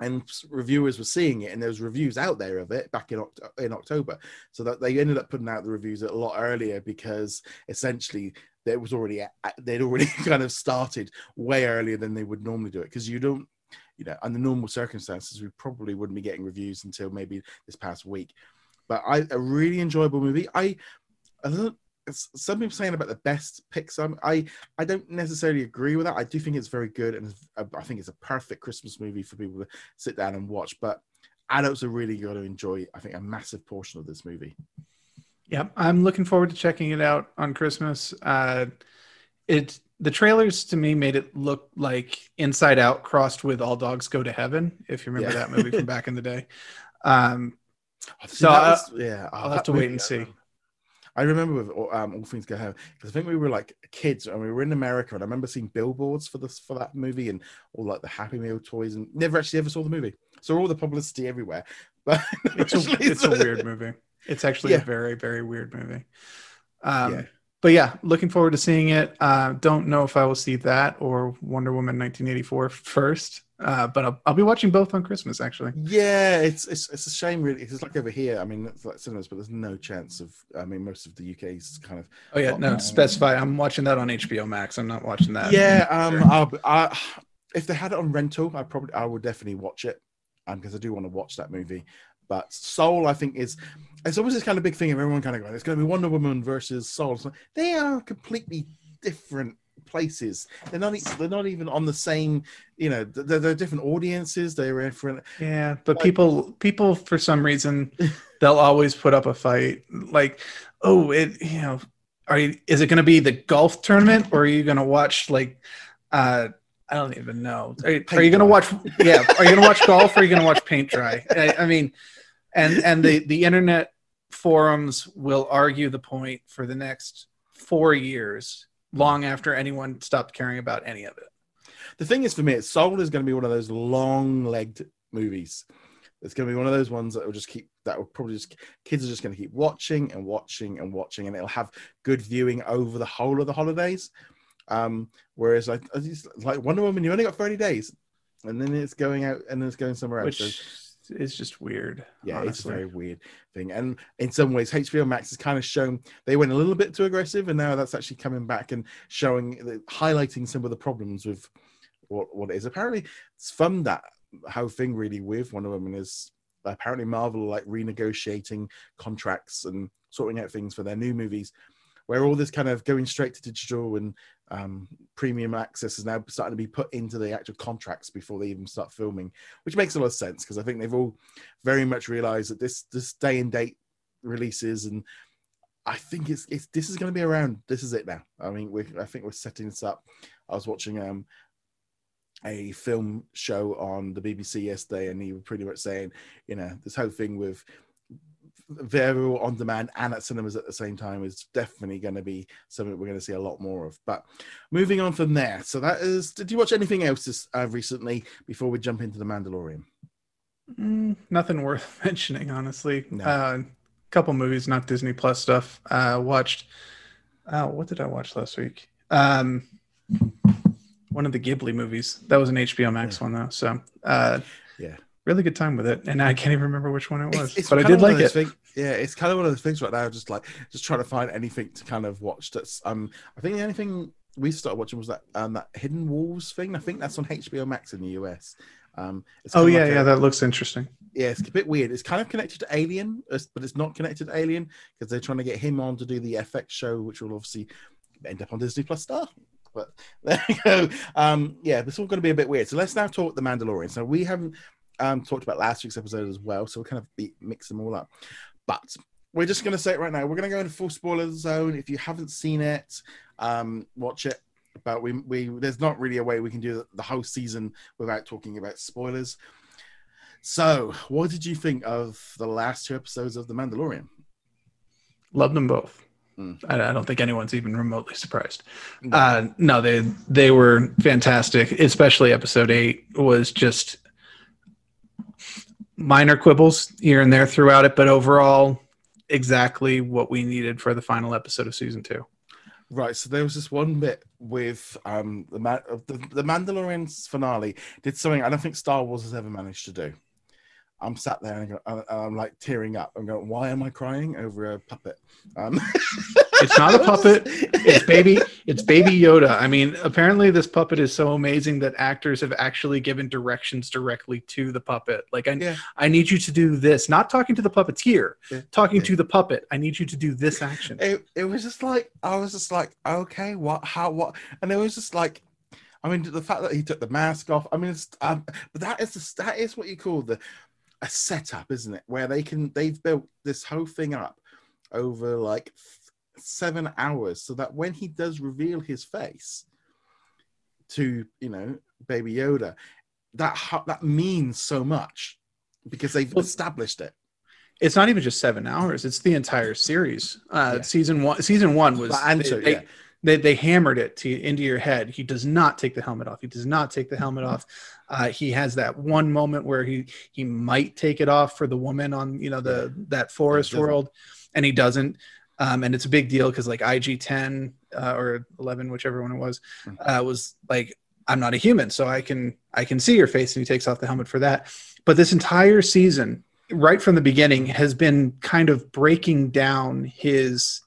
and reviewers were seeing it and there was reviews out there of it back in, Oct- in october. So that they ended up putting out the reviews a lot earlier because essentially it was already they'd already kind of started way earlier than they would normally do it. Because you don't you know under normal circumstances we probably wouldn't be getting reviews until maybe this past week. But i a really enjoyable movie. I s- some people saying about the best Pixar. I I don't necessarily agree with that. I do think it's very good, and uh, I think it's a perfect Christmas movie for people to sit down and watch. But adults are really going to enjoy. I think a massive portion of this movie.
Yeah, I'm looking forward to checking it out on Christmas. Uh, it the trailers to me made it look like Inside Out crossed with All Dogs Go to Heaven. If you remember
Yeah.
that movie from back in the day. Um, So,
was- yeah,
I'll have to wait and see.
I remember with um, all things go home because I think we were like kids and we were in America and I remember seeing billboards for this for that movie and all like the Happy Meal toys and never actually ever saw the movie. So all the publicity everywhere, but
it's a it's a weird movie. It's actually a very very weird movie. Um,
Yeah.
But yeah, looking forward to seeing it. Uh, don't know if I will see that or Wonder Woman 1984 first, uh, but I'll, I'll be watching both on Christmas actually.
Yeah, it's it's it's a shame really. It's like over here. I mean, it's like cinemas, but there's no chance of. I mean, most of the UK is kind of.
Oh yeah, no, specify. I'm watching that on HBO Max. I'm not watching that.
Yeah, um, I'll, I, if they had it on rental, I probably I would definitely watch it, um, because I do want to watch that movie. But Soul, I think is it's always this kind of big thing of everyone kind of going, it's going to be Wonder Woman versus Soul. So they are completely different places. They're not they're not even on the same. You know, they're, they're different audiences. They're different.
Yeah, but
Like-
people people for some reason they'll always put up a fight. Like, oh, it you know, are you is it going to be the golf tournament or are you going to watch like uh I don't even know. Are, you- are you going to watch yeah, are you going to watch golf or are you going to watch paint dry? I, I mean, and and the the internet forums will argue the point for the next 4 years long after anyone stopped caring about any of it.
The thing is, for me, it's Soul is going to be one of those long-legged movies. It's going to be one of those ones that will just keep that will probably just kids are just going to keep watching and watching and watching, and it'll have good viewing over the whole of the holidays. Um, whereas like like Wonder Woman, you only got thirty days, and then it's going out and then it's going somewhere else.
Which Is just weird.
yeah, it's a very weird thing. And in some ways, HBO Max has kind of shown they went a little bit too aggressive, and now that's actually coming back and showing, highlighting some of the problems with what what it is. Apparently, it's fun that whole thing really with Wonder Woman is apparently Marvel like renegotiating contracts and sorting out things for their new movies, where all this kind of going straight to digital and um, premium access is now starting to be put into the actual contracts before they even start filming, which makes a lot of sense because I think they've all very much realized that this this day and date releases and I think it's it's this is going to be around. This is it now. I mean, we I think we're setting this up. I was watching um a film show on the BBC yesterday, and he was pretty much saying, you know, this whole thing with available on demand and at cinemas at the same time is definitely going to be something we're going to see a lot more of. But moving on from there, so that is. Did you watch anything else this, uh, recently before we jump into the Mandalorian?
Mm, nothing worth mentioning, honestly.
No.
Uh, couple movies, not Disney Plus stuff. Uh, watched. Uh, what did I watch last week? Um, one of the Ghibli movies. That was an HBO Max
Yeah.
one though. So uh. Really good time with it, and I can't even remember which one it was,
It's- it's
but I did like it.
thing- yeah, it's kind of one of those things right now. Just like just trying to find anything to kind of watch. That's um, I think the only thing we started watching was that um that Hidden Wolves thing. I think that's on HBO Max in the US. Um,
Oh
kind of
yeah,
a-
yeah, that looks interesting.
yeah, it's a bit weird. It's kind of connected to Alien, but it's not connected to Alien because they're trying to get him on to do the FX show, which will obviously end up on Disney Plus Star. But there you go. Um, yeah, it's all going to be a bit weird. So let's now talk the Mandalorian. So we haven't um, talked about last week's episode as well, so we'll kind of be, mix them all up. But we're just going to say it right now. We're going to go into full spoiler zone. If you haven't seen it, um, watch it. But we, we there's not really a way we can do the whole season without talking about spoilers. So, what did you think of the last two episodes of The Mandalorian?
Love them both.
Mm.
I, I don't think anyone's even remotely surprised.
No.
Uh, no, they they were fantastic. Especially episode eight was just minor quibbles here and there throughout it, but overall, exactly what we needed for the final episode of season two.
Right, so there was this one bit with um the Ma- the, the Mandalorian's finale did something I don't think Star Wars has ever managed to do. I'm sat there and, I I'm like tearing up. I'm going, why am I crying over a puppet? Um,
It's not a puppet. It's baby. It's baby Yoda. I mean, apparently this puppet is so amazing that actors have actually given directions directly to the puppet. Like, I,
Yeah.
I need you to do this. Not talking to the puppeteer,
Yeah.
talking
Yeah.
to the puppet. I need you to do this action.
it, it was just like I was just like, okay, what, how, what, and it was just like, I mean, the fact that he took the mask off. I mean, it's, um, but that is the, that is what you call the a setup, isn't it? Where they can they've built this whole thing up over like seven hours, so that when he does reveal his face to you know Baby Yoda, that that means so much because they've
Well,
established it.
It's not even just seven hours. It's the entire series. Uh,
Yeah.
Season one. Season one was
And
they,
yeah.
they, they hammered it to into your head. He does not take the helmet off. He does not take the helmet off. Uh, he has that one moment where he he might take it off for the woman on you know the that forest world, and he doesn't. Um, and it's a big deal because like IG ten uh, or eleven, whichever one it was, uh, was like I'm not a human, so I can I can see your face, and he takes off the helmet for that. But this entire season, right from the beginning, has been kind of breaking down his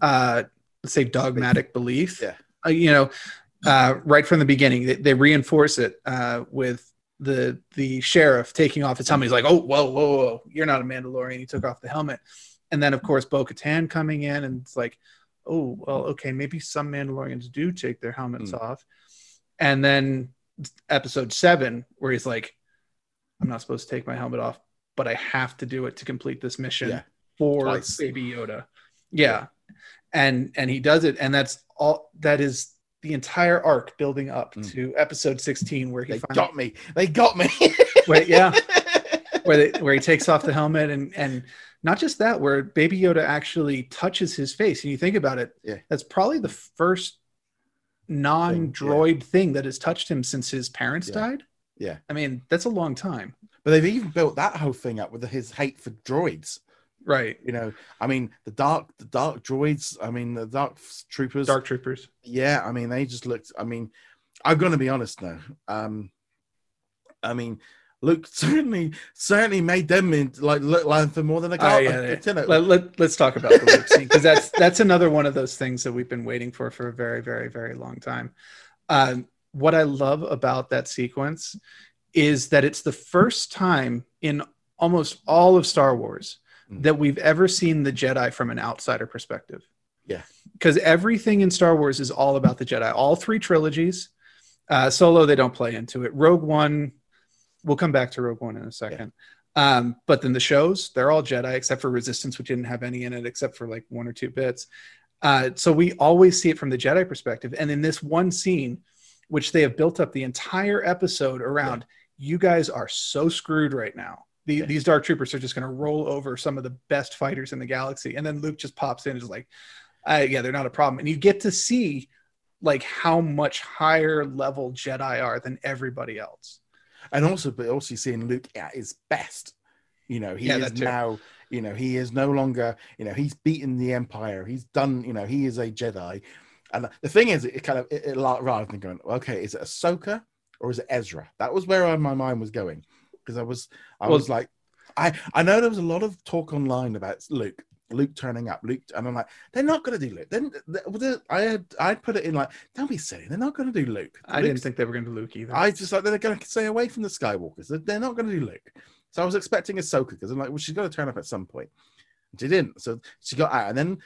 uh, let's say dogmatic belief.
Yeah.
Uh, you know, uh, right from the beginning, they, they reinforce it uh, with the the sheriff taking off his helmet. He's like, "Oh, whoa, whoa, whoa! You're not a Mandalorian." He took off the helmet, and then of course Bo-Katan coming in, and it's like, "Oh, well, okay, maybe some Mandalorians do take their helmets
Mm.
off." And then episode seven, where he's like, "I'm not supposed to take my helmet off, but I have to do it to complete this mission
Yeah.
for
Twice.
Baby Yoda." Yeah, and and he does it, and that's all. That is the entire arc building up
Mm.
to episode 16, where he
They
finally,
got me. They got me.
Wait, yeah. where they, where he takes off the helmet, and and not just that, where Baby Yoda actually touches his face, and you think about it,
Yeah.
that's probably the first non-droid thing that has touched him since his parents
Yeah.
died.
Yeah.
I mean that's a long time,
But they've even built that whole thing up with his hate for droids.
right?
You know, I mean, the dark, the dark droids. I mean, the dark troopers.
Dark Troopers.
Yeah, I mean, they just looked. I mean, I'm gonna be honest now. Um, I mean, Luke certainly certainly made them in, like look like for more than a
Oh,
guy.
yeah, yeah. Let, let, let's talk about the Luke scene because that's that's another one of those things that we've been waiting for for a very very very long time. Um, what I love about that sequence is that it's the first time in almost all of Star Wars
Mm.
that we've ever seen the Jedi from an outsider perspective.
Yeah.
because everything in Star Wars is all about the Jedi. All three trilogies. Uh, Solo, they don't play into it. Rogue One, we'll come back to Rogue One in a second. Um, but then the shows, they're all Jedi except for Resistance, which didn't have any in it except for like one or two bits. Uh, so we always see it from the Jedi perspective. And in this one scene, which they have built up the entire episode around, you guys are so screwed right now. The,
Yeah.
These Dark Troopers are just going to roll over some of the best fighters in the galaxy. And then Luke just pops in and is like, uh, yeah, they're not a problem. And you get to see like how much higher level Jedi are than everybody else.
And also, but also seeing Luke at his best. You know, he
Yeah,
is now. You know, he is no longer. You know, he's beaten the Empire. He's done. You know, he is a Jedi. And the thing is, it kind of it, it, rather than going, okay, is it Ahsoka or is it Ezra? That was where my mind was going because I was, I
Well-
was like, I I know there was a lot of talk online about Luke, Luke turning up, Luke, and I'm like, they're not going to do Luke. Then I had I'd put it in like, don't be silly, they're not going to do Luke.
I didn't think they were going to do Luke either.
I just like they're going to stay away from the Skywalkers. They're, they're not going to do Luke. So I was expecting Ahsoka because I'm like, well, she's got to turn up at some point. She didn't. So she got out, and then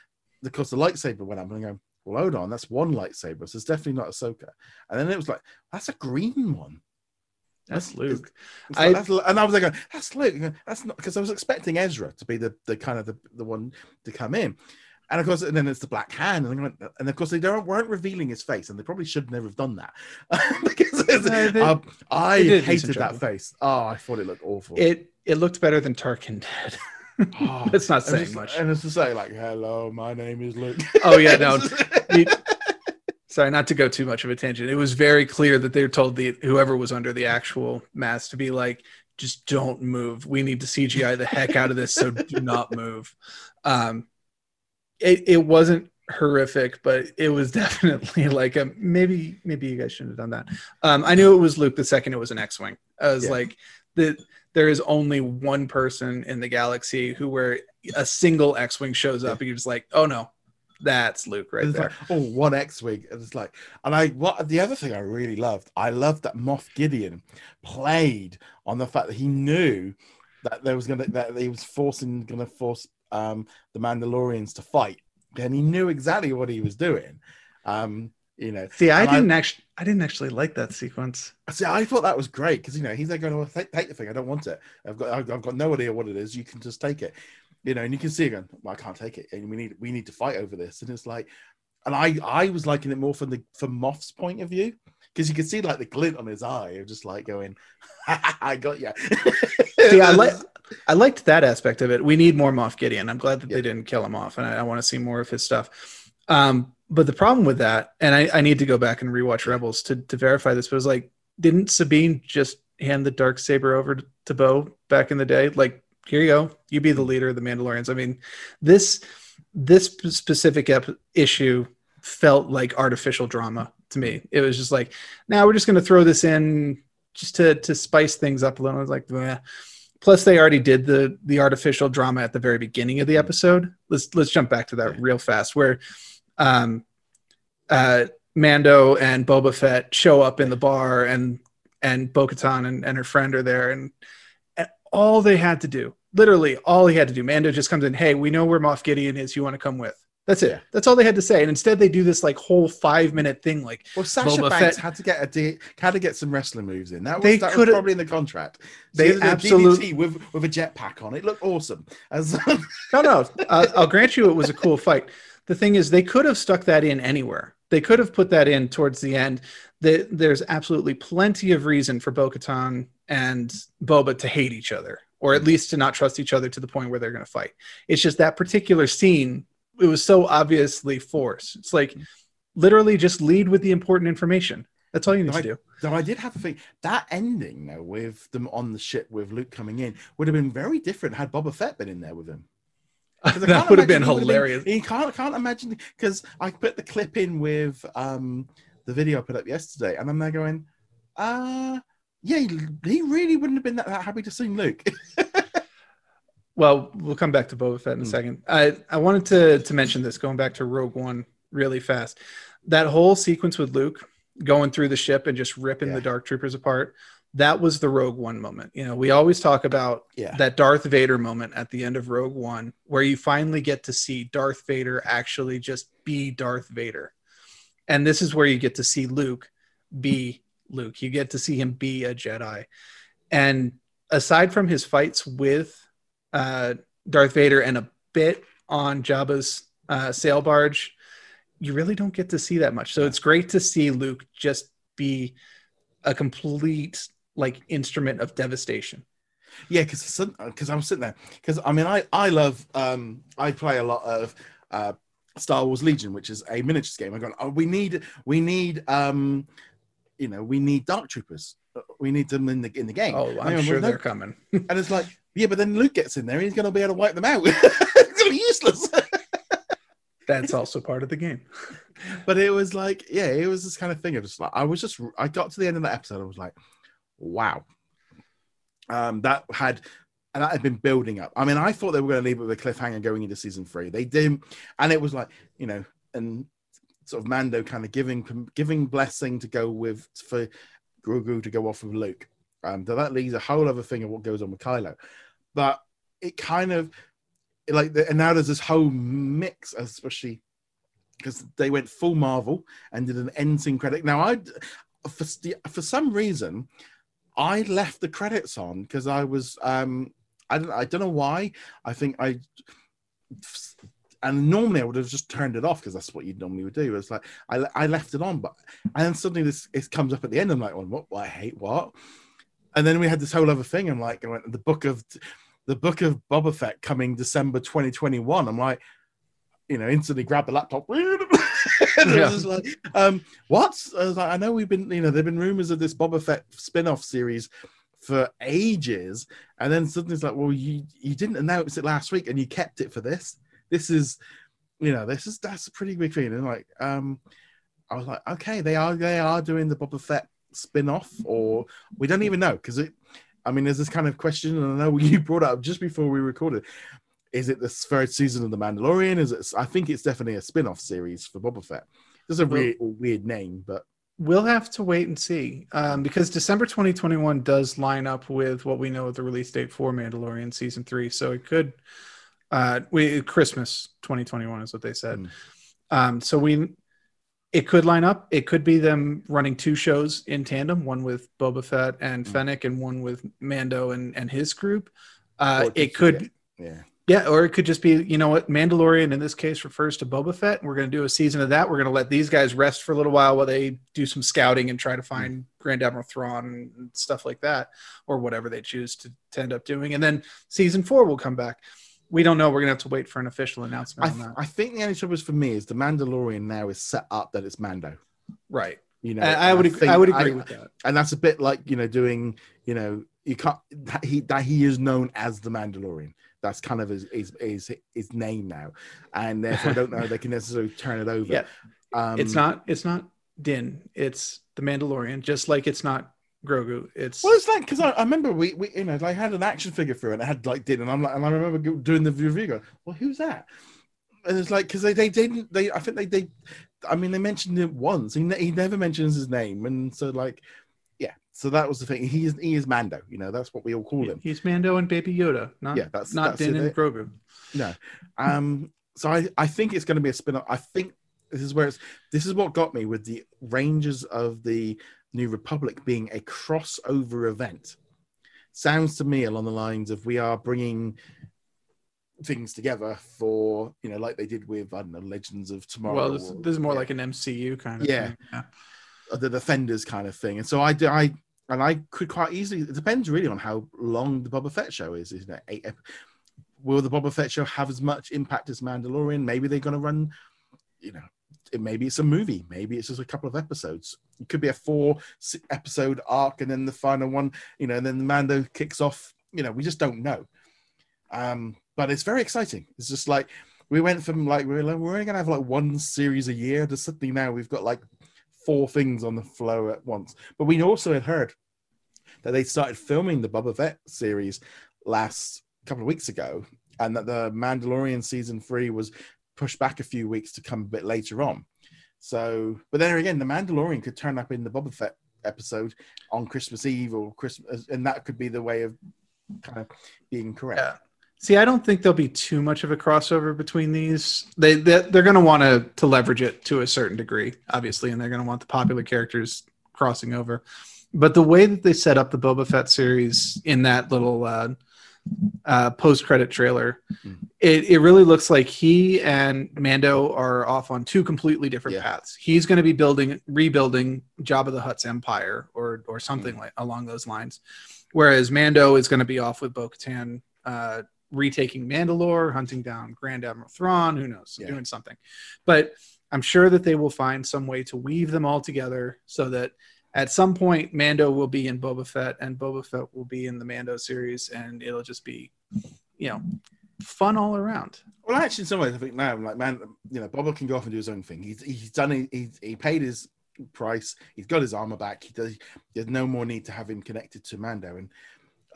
of course the lightsaber went up, and I go, well, hold on, that's one lightsaber, so it's definitely not Ahsoka. And then it was like, that's a green one.
That's Luke.
It's
I-
that's, and I was like, that's Luke. That's not because I was expecting Ezra to be the, the kind of the, the one to come in. And of course, and then it's the black hand, and, went- and of course they don't weren't revealing his face, and they probably should never have done that because
No, they-
um, I
they did a
hated that face. Oh, I thought it looked awful.
It it looked better than Tarkin did.
Oh,
That's not
and
saying
it's-
much.
And it's to say like, "Hello, my name is Luke."
Oh, yeah, no. Sorry, not to go too much of a tangent. It was very clear that they were told the whoever was under the actual mask to be like, just don't move. We need to CGI the heck out of this, so do not move. Um, it it wasn't horrific, but it was definitely like a maybe maybe you guys shouldn't have done that. Um, I knew it was Luke the second it was an X-wing. I was
Yeah.
like the there is only one person in the galaxy who where a single X-wing shows up and you're just like, oh no, that's Luke right
It's
there.
like, oh, one X-wing. And it's like, and I what the other thing I really loved, I loved that Moff Gideon played on the fact that he knew that there was gonna that he was forcing gonna force um the Mandalorians to fight, and he knew exactly what he was doing. Um, you know,
See, I didn't actually, I didn't actually like that sequence.
See, I thought that was great because you know he's like going to take, take the thing. I don't want it. I've got I've, I've got no idea what it is. You can just take it, you know. And you can see again, well, I can't take it, and we need we need to fight over this. And it's like, and I I was liking it more from the from Moff's point of view because you could see like the glint on his eye of just like going, I got you.
See, I like, I liked that aspect of it. We need more Moff Gideon. I'm glad that
Yeah.
they didn't kill him off, and I, I want to see more of his stuff. Um, but the problem with that, and I, I need to go back and rewatch Rebels to to verify this, but it was like, didn't Sabine just hand the dark saber over to, to Bo back in the day? Like, here you go, you be the leader of the Mandalorians. I mean, this this specific ep- issue felt like artificial drama to me. It was just like, now we're just going to throw this in just to to spice things up a little. I was like, Bleh. plus they already did the the artificial drama at the very beginning of the episode. Let's let's jump back to that real fast, where um, uh, Mando and Boba Fett show up in the bar, and and Bo-Katan and, and her friend are there, and all they had to do, literally all he had to do, Mando just comes in, hey, we know where Moff Gideon is. You want to come with? That's it.
Yeah.
That's all they had to say. And instead, they do this like whole five minute thing, like
Well, Sasha
Boba
Banks
Fett-
had to get a D, had to get some wrestling moves in. That was,
They
that was probably in the contract.
They
They
absolute-
DDT with with a jetpack on it looked awesome. As
No, no. Uh, I'll grant you it was a cool fight. The thing is, they could have stuck that in anywhere. They could have put that in towards the end. The, there's absolutely plenty of reason for Bo Katan and Boba to hate each other, or at least to not trust each other to the point where they're going to fight. It's just that particular scene, it was so obviously forced. It's like literally just lead with the important information. That's all you need to
Right.
do.
Though I did have to think that ending though with them on the ship with Luke coming in would have been very different had Boba Fett been in there with him. I
that would have been
imagine he would've
hilarious.
you can't can't imagine because I put the clip in with um the video I put up yesterday, and I'm there going, uh yeah, he he really wouldn't have been that, that happy to see Luke.
Well, we'll come back to Boba Fett in a
Hmm.
second. I, I wanted to, to mention this going back to Rogue One really fast. That whole sequence with Luke going through the ship and just ripping
Yeah.
the Dark Troopers apart, that was the Rogue One moment. You know, we always talk about
yeah,
that Darth Vader moment at the end of Rogue One, where you finally get to see Darth Vader actually just be Darth Vader. And this is where you get to see Luke be Luke. You get to see him be a Jedi. And aside from his fights with uh, Darth Vader and a bit on Jabba's uh, sail barge, you really don't get to see that much. So it's great to see Luke just be a complete like instrument of devastation.
Yeah, because because I'm sitting there because I mean I I love um I play a lot of uh Star Wars Legion, which is a miniatures game. I'm going, oh, we need we need um you know we need Dark Troopers. We need them in the in the game.
Oh, I'm sure they're coming.
And it's like, yeah, but then Luke gets in there, he's going to be able to wipe them out. it's going to be useless.
That's also part of the game.
but it was like, yeah, it was this kind of thing. Of just like, I was just, I got to the end of that episode, I was like, wow. Um, that had, and that had been building up. I mean, I thought they were going to leave it with a cliffhanger going into season three. They didn't, and it was like, you know, and sort of Mando kind of giving giving blessing to go with for Grogu to go off with Luke. Um, that leaves a whole other thing of what goes on with Kylo. But it kind of like, and now there's this whole mix, especially because they went full Marvel and did an end scene credit. Now, I for for some reason I left the credits on because I was um I don't I don't know why. I think I and normally I would have just turned it off because that's what you normally would do. It's like I, I left it on, but and then suddenly this it comes up at the end. I'm like, oh, what? what I hate what? And then we had this whole other thing. I'm like, I went, the book of the book of Boba Fett coming December 2021. I'm like, you know, instantly grab the laptop.
Yeah.
was just like, um, what? I was like, I know we've been, you know, there've been rumors of this Boba Fett spin-off series for ages, and then suddenly it's like, well, you you didn't announce it last week, and you kept it for this. This is, you know, this is that's a pretty big thing. And like, um, I was like, okay, they are they are doing the Boba Fett spin-off, or we don't even know because it. I mean, there's this kind of question, and I know you brought up just before we recorded. Is it the third season of The Mandalorian? Is it? I think it's definitely a spin-off series for Boba Fett. It's a
Well-
weird, weird name, but
We'll have to wait and see um, because December 2021 does line up with what we know of the release date for Mandalorian season three. So it could, uh, we Christmas 2021 is what they said.
Mm.
Um, so we, it could line up. It could be them running two shows in tandem, one with Boba Fett and
Mm.
Fennec, and one with Mando and and his group. Uh, it could.
yeah.
Yeah, or it could just be, you know what, Mandalorian in this case refers to Boba Fett. We're going to do a season of that. We're going to let these guys rest for a little while while they do some scouting and try to hmm. find Grand Admiral Thrawn and stuff like that, or whatever they choose to, to end up doing. And then season four will come back. We don't know. We're going to have to wait for an official
I,
announcement on
th-
that.
I think the only trouble is for me is the Mandalorian now is set up that it's Mando.
Right.
You know,
I, I
and
would.
think-
I would agree with that.
and that's a bit like you know doing you know you can't that he that he is known as the Mandalorian. That's kind of his his his, his name now, and therefore I don't know they can necessarily turn it over.
Yeah.
um,
it's not. It's not Din. It's the Mandalorian. Just like it's not Grogu. It's
Well, it's like because I, I remember we, we you know I had an action figure through and it had like did and I'm like and I remember doing the review going well who's that and it's like because they, they didn't they I think they they I mean they mentioned it once he, ne- he never mentions his name and so like yeah so that was the thing he is he is Mando you know that's what we all call him
he's Mando and Baby Yoda. Not
yeah that's
not
that's
Din and Grogu.
No. Um, so I, I think it's going to be a spin-off. I think this is where it's this is what got me with the Rangers of the New Republic being a crossover event. Sounds to me along the lines of we are bringing things together for you know like they did with I don't know Legends of Tomorrow.
Well, this,
or-
this is more
yeah,
like an MCU kind of
Yeah.
thing. Yeah.
the Defenders kind of thing. And so I I and I could quite easily. It depends really on how long the Boba Fett show is. Isn't it? Eight, will the Boba Fett show have as much impact as Mandalorian? Maybe they're going to run. You know, it, maybe it's a movie. Maybe it's just a couple of episodes. It could be a four episode arc, and then the final one. You know, and then the Mando kicks off. You know, we just don't know. Um, but it's very exciting. It's just like we went from like we're, we're only gonna have like one series a year to suddenly now we've got like four things on the flow at once. But we also had heard that they started filming the Boba Fett series last couple of weeks ago, and that the Mandalorian season three was pushed back a few weeks to come a bit later on. So, but then again, the Mandalorian could turn up in the Boba Fett episode on Christmas Eve or Christmas, and that could be the way of kind of being correct.
Yeah. See, I don't think there'll be too much of a crossover between these. They, they they're going to want to to leverage it to a certain degree, obviously, and they're going to want the popular characters crossing over. But the way that they set up the Boba Fett series in that little uh, uh, post credit trailer,
Mm.
it, it really looks like he and Mando are off on two completely different
Yeah.
paths. He's going to be building rebuilding Jabba the Hutt's empire or or something
Mm.
like along those lines, whereas Mando is going to be off with Bo-Katan. Uh, retaking Mandalore, hunting down Grand Admiral Thrawn, who knows,
Yeah.
doing something. But I'm sure that they will find some way to weave them all together so that at some point Mando will be in Boba Fett and Boba Fett will be in the Mando series and it'll just be, you know, fun all around.
Well, actually, in some ways, I think now, like, man, you know, Boba can go off and do his own thing. He's he's done it. He's, he paid his price. He's got his armor back. He does. There's no more need to have him connected to Mando. And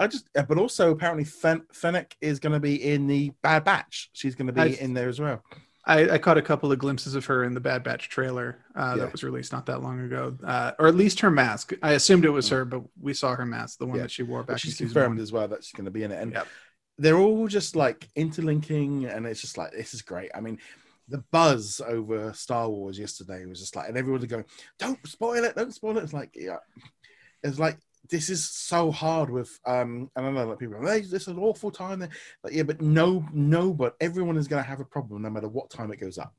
I just, uh, but also apparently, Fen- Fennec is going to be in the Bad Batch. She's going to be
I've-
in there as well.
I, I caught a couple of glimpses of her in the Bad Batch trailer uh,
Yeah.
that was released not that long ago, uh, or at least her mask. I assumed it was her, but we saw her mask, the one
Yeah.
that she wore back in
she's confirmed
one.
as well that she's going to be in it. And
Yep.
they're all just like interlinking, and it's just like this is great. I mean. The buzz over Star Wars yesterday was just like, and everyone was going, "Don't spoil it! Don't spoil it!" It's like, yeah, it's like this is so hard with um and I know that people hey, this is an awful time like yeah but no no but everyone is going to have a problem no matter what time it goes up.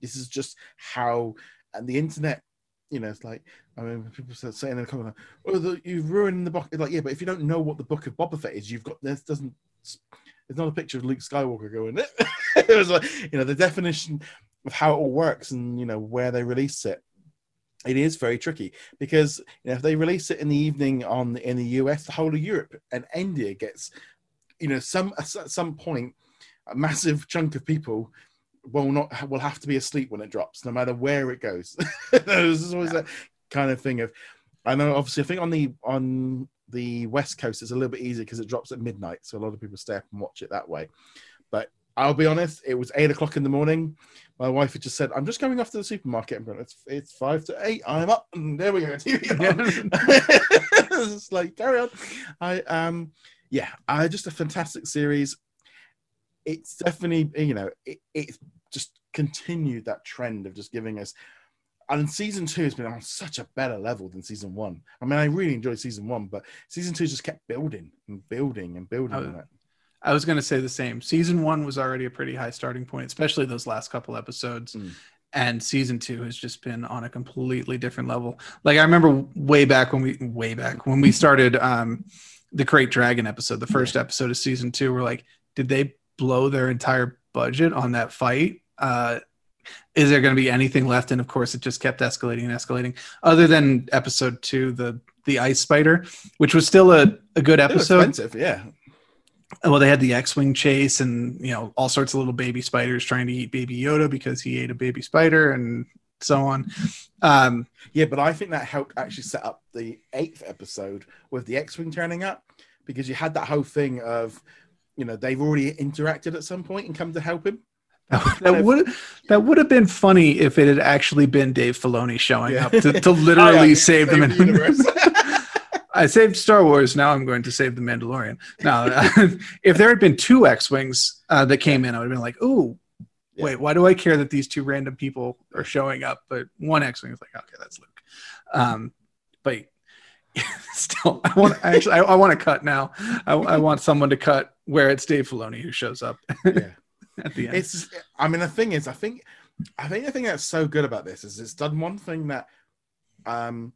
This is just how and the internet you know it's like I mean people start saying in the comment oh the, you've ruined the book. It's like yeah but if you don't know what the book of Boba Fett is you've got this doesn't there's not a picture of Luke Skywalker going it was like you know the definition of how it all works and you know where they release it it is very tricky because you know if they release it in the evening on in the US, the whole of Europe and India gets, you know, some at some point, a massive chunk of people will not will have to be asleep when it drops, no matter where it goes. There's always that kind of thing of, I know obviously I think on the on the West Coast, it's a little bit easier because it drops at midnight, so a lot of people stay up and watch it that way. But I'll be honest, it was eight o'clock in the morning. My wife had just said, "I'm just going off to the supermarket." Going, "It's it's five to eight. I'm up, and there we go." It's like carry on. I um, yeah, I just a fantastic series. It's definitely you know it, it's just continued that trend of just giving us. And season two has been on such a better level than season one. I mean, I really enjoyed season one, but season two just kept building and building and building.
Oh,
on it.
I was going to say the same. Season one was already a pretty high starting point, especially those last couple episodes.
Mm.
And season two has just been on a completely different level. Like I remember way back when we, way back when we started um, the Great Dragon episode, the first episode of season two, we're like, did they blow their entire budget on that fight? Uh, is there going to be anything left? And of course, it just kept escalating and escalating. Other than episode two, the the ice spider, which was still a, a good episode
yeah.
Well they had the x-wing chase and you know all sorts of little baby spiders trying to eat baby yoda because he ate a baby spider and so on um
Yeah, but I think that helped actually set up the eighth episode with the X-wing turning up because you had that whole thing of, you know, they've already interacted at some point and come to help him.
that would that would have been funny if it had actually been dave filoni showing
Yeah.
up to, to literally
Oh, yeah,
save them
save the universe.
I saved Star Wars. Now I'm going to save the Mandalorian. Now, if there had been two X-wings uh, that came in, I would have been like, "Ooh,
Yeah.
wait, why do I care that these two random people are showing up?" But one X-wing is like, "Okay, that's Luke." Um, but still, I want actually, I, I want to cut now. I, I want someone to cut where it's Dave Filoni who shows up
yeah.
at the end.
It's I mean the thing is, I think I think the thing that's so good about this is it's done one thing that um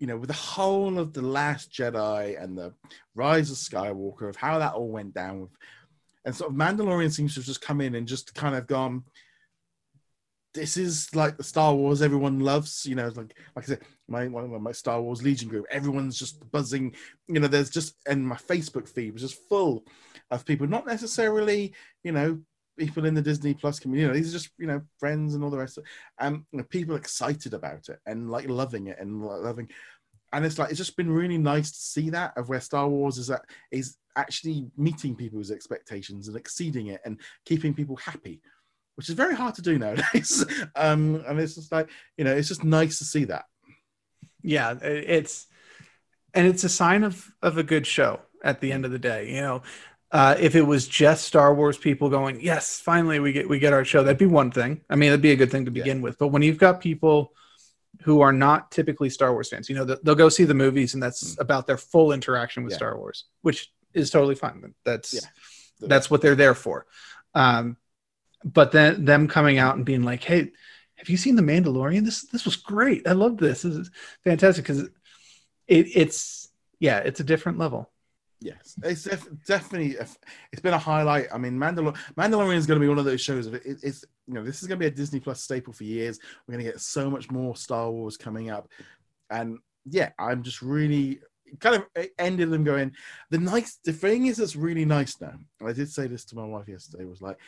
you know, with the whole of the Last Jedi and the Rise of Skywalker, of how that all went down, with, and sort of Mandalorian seems to have just come in and just kind of gone. This is like the Star Wars everyone loves, you know. Like, like I said, my one of my Star Wars Legion group, everyone's just buzzing. You know, there's just and my Facebook feed was just full of people, not necessarily, you know, people in the Disney Plus community. These are just you know friends and all the rest. Of, um, you know, people excited about it and like loving it and like, loving. And it's like it's just been really nice to see that of where Star Wars is at is actually meeting people's expectations and exceeding it and keeping people happy, which is very hard to do nowadays. um, and it's just like you know, it's just nice to see that.
yeah it's and it's a sign of of a good show at the end of the day you know uh, if it was just Star Wars people going, yes, finally we get we get our show, that'd be one thing. I mean, that'd be a good thing to begin with. But when you've got people who are not typically Star Wars fans, you know, they'll go see the movies, and that's about their full interaction with
Yeah.
Star Wars, which is totally fine. That's
Yeah.
that's what they're there for. Um, but then them coming out and being like, hey, have you seen the Mandalorian? This this was great. I love this. This is fantastic because it, it's yeah, it's a different level.
Yes, it's def- definitely it's been a highlight. I mean, Mandalor- Mandalorian is going to be one of those shows. It, it's you know this is going to be a Disney Plus staple for years. We're going to get so much more Star Wars coming up, and yeah, I'm just really kind of ended them going. The nice the thing is that's really nice now. I did say this to my wife yesterday. Was like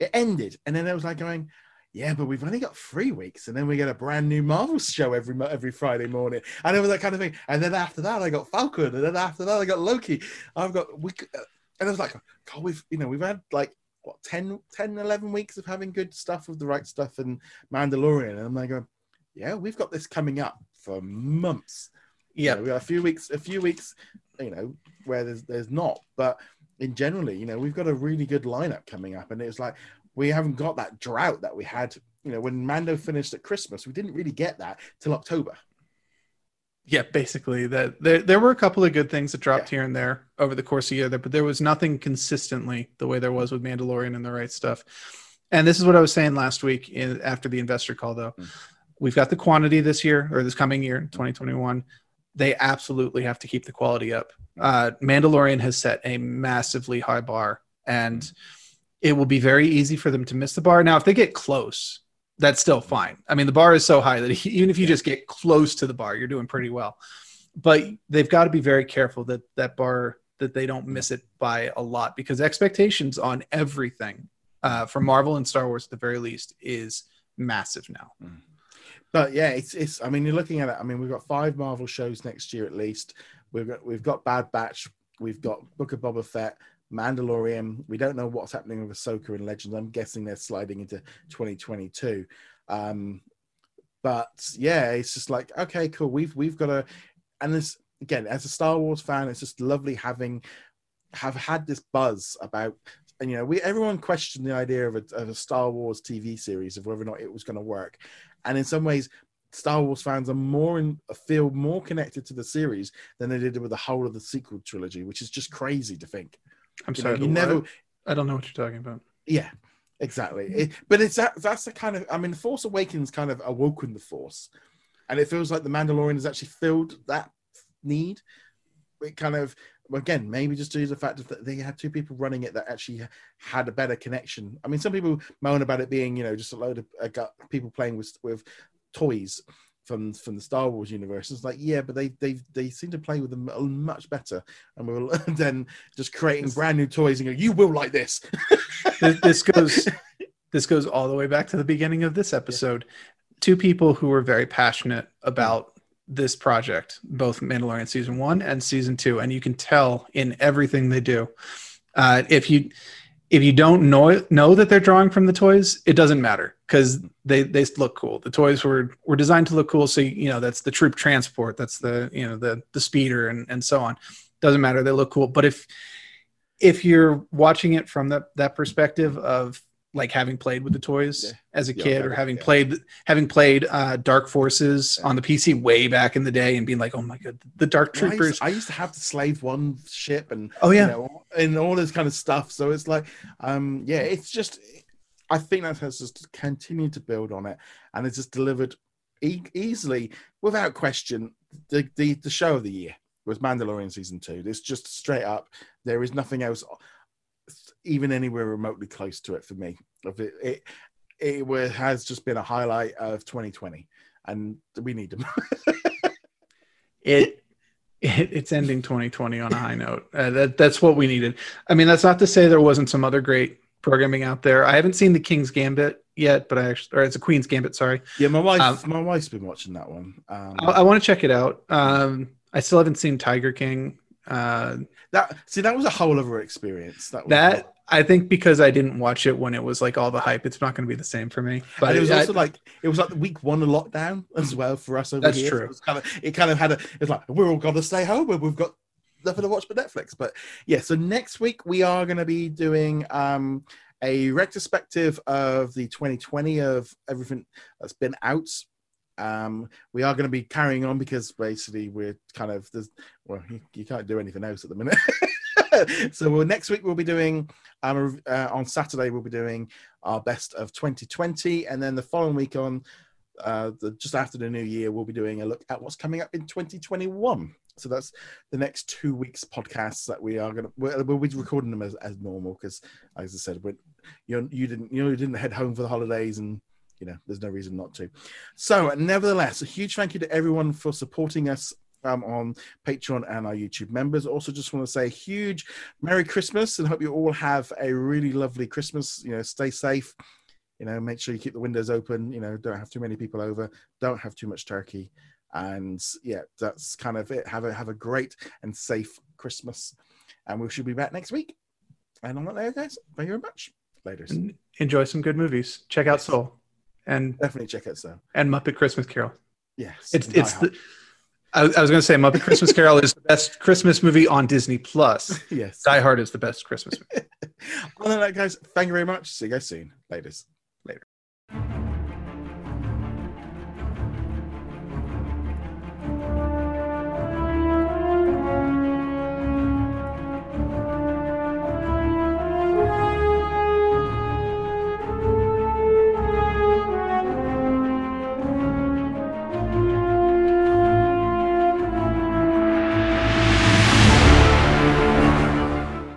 it ended, and then it was like going. Yeah, but we've only got three weeks, and then we get a brand new Marvel show every every Friday morning, and it was that kind of thing. And then after that, I got Falcon, and then after that, I got Loki. I've got we, uh, and I was like, God, we've you know we've had like what 10, 10 11 weeks of having good stuff with the right stuff and Mandalorian, and I'm like, yeah, we've got this coming up for months. You
Yeah,
know, we got a few weeks, a few weeks, you know, where there's there's not, but in generally, you know, we've got a really good lineup coming up, and it's like we haven't got that drought that we had. You know, when Mando finished at Christmas, we didn't really get that till October.
yeah, basically that there there were a couple of good things that dropped here and there over the course of the year, but there was nothing consistently the way there was with Mandalorian and the right stuff. And this is what I was saying last week in, after the investor call, though.
Mm.
We've got the quantity this year or this coming year, 2021. They absolutely have to keep the quality up. Uh, Mandalorian has set a massively high bar, and it will be very easy for them to miss the bar. Now, if they get close, that's still fine. I mean, the bar is so high that even if you
Yeah.
just get close to the bar, you're doing pretty well. But they've got to be very careful that that bar that they don't miss it by a lot because expectations on everything uh, for Marvel and Star Wars at the very least is massive now.
But yeah, it's it's. I mean, you're looking at it. I mean, we've got five Marvel shows next year at least. we've got we've got Bad Batch, we've got Book of Boba Fett, Mandalorian. We don't know what's happening with Ahsoka and Legends. I'm guessing they're sliding into 2022. Um, but yeah, it's just like okay, cool. We've we've got a, and this again as a Star Wars fan, it's just lovely having have had this buzz about. And you know, we everyone questioned the idea of a, of a Star Wars TV series of whether or not it was going to work, and in some ways, Star Wars fans are more in a feel more connected to the series than they did with the whole of the sequel trilogy, which is just crazy to think.
I'm
You
sorry.
know, you never,
what? I don't know what you're talking about.
yeah, exactly. It, but it's that that's the kind of I mean, Force Awakens kind of awoken the Force, and it feels like the Mandalorian has actually filled that need. It kind of again maybe just due to the fact that they had two people running it that actually had a better connection. I mean, some people moan about it being you know just a load of uh, people playing with with toys from from the Star Wars universe. It's like, yeah, but they they they seem to play with them much better, and we're then just creating brand new toys and go, you will like this.
this, this goes this goes all the way back to the beginning of this episode. Two people who were very passionate about this project, both Mandalorian season one and season two, and you can tell in everything they do. Uh, if you if you don't know know that they're drawing from the toys, it doesn't matter because they they look cool. The toys were were designed to look cool, so you know that's the troop transport, that's the you know the the speeder and and so on. Doesn't matter, they look cool. But if if you're watching it from that that perspective of like having played with the toys
Yeah.
as a
Yeah,
kid or
having- yeah.
played having played uh, Dark Forces
Yeah.
on the PC way back in the day and being like, oh my god, the Dark
Well, I, used, I used to have the Slave One ship and
oh yeah,
you know, and all this kind of stuff. So it's like, um, yeah, it's just, I think that has just continued to build on it, and it's just delivered e- easily, without question, the, the the show of the year was Mandalorian season two. It's just straight up. There is nothing else, even anywhere remotely close to it for me. Of it, it, it has just been a highlight of 2020, and we need them.
it, it it's ending 2020 on a high note. Uh, that that's what we needed. I mean, that's not to say there wasn't some other great programming out there. I haven't seen the King's Gambit yet, but I actually, or it's a Queen's Gambit. Sorry,
yeah, my wife,
Um,
my wife's been watching that one. Um,
I, I want to check it out. Um, I still haven't seen Tiger King. Uh,
That see, that was a whole other experience. That was
that I think because I didn't watch it when it was like all the hype, it's not going to be the same for me. But
and it was
I-
also like it was like the week one of lockdown as well for us over
That's
here. So
true.
It, was kind of, it kind of had a. It's like we're all going to stay home and we've got nothing to watch but Netflix. But yeah, so next week we are going to be doing um a retrospective of the 2020 of everything that's been out. Um, we are going to be carrying on because basically we're kind of there's well you, you can't do anything else at the minute. so we'll, next week we'll be doing um, uh, on Saturday we'll be doing our best of 2020, and then the following week on uh, the, just after the new year we'll be doing a look at what's coming up in 2021. So that's the next two weeks podcasts that we are gonna we'll, we'll be recording them as, as normal because as I said we you you didn't you know you didn't head home for the holidays and you know there's no reason not to. So nevertheless, a huge thank you to everyone for supporting us um, on Patreon and our YouTube members. Also, just want to say a huge Merry Christmas and hope you all have a really lovely Christmas. You know, stay safe. You know, make sure you keep the windows open. You know, don't have too many people over. Don't have too much turkey. And yeah, that's kind of it. Have a have a great and safe Christmas. And we should be back next week. And on that note, guys, thank you very much. Later.
enjoy some good movies. Check out Soul and
Definitely check it. So
and Muppet Christmas Carol.
yes,
It's it's the. I, I was going to say Muppet Christmas Carol is the best Christmas movie on Disney Plus.
yes.
Die Hard is the best Christmas movie.
On that guys, thank you very much. See you guys soon.
Later.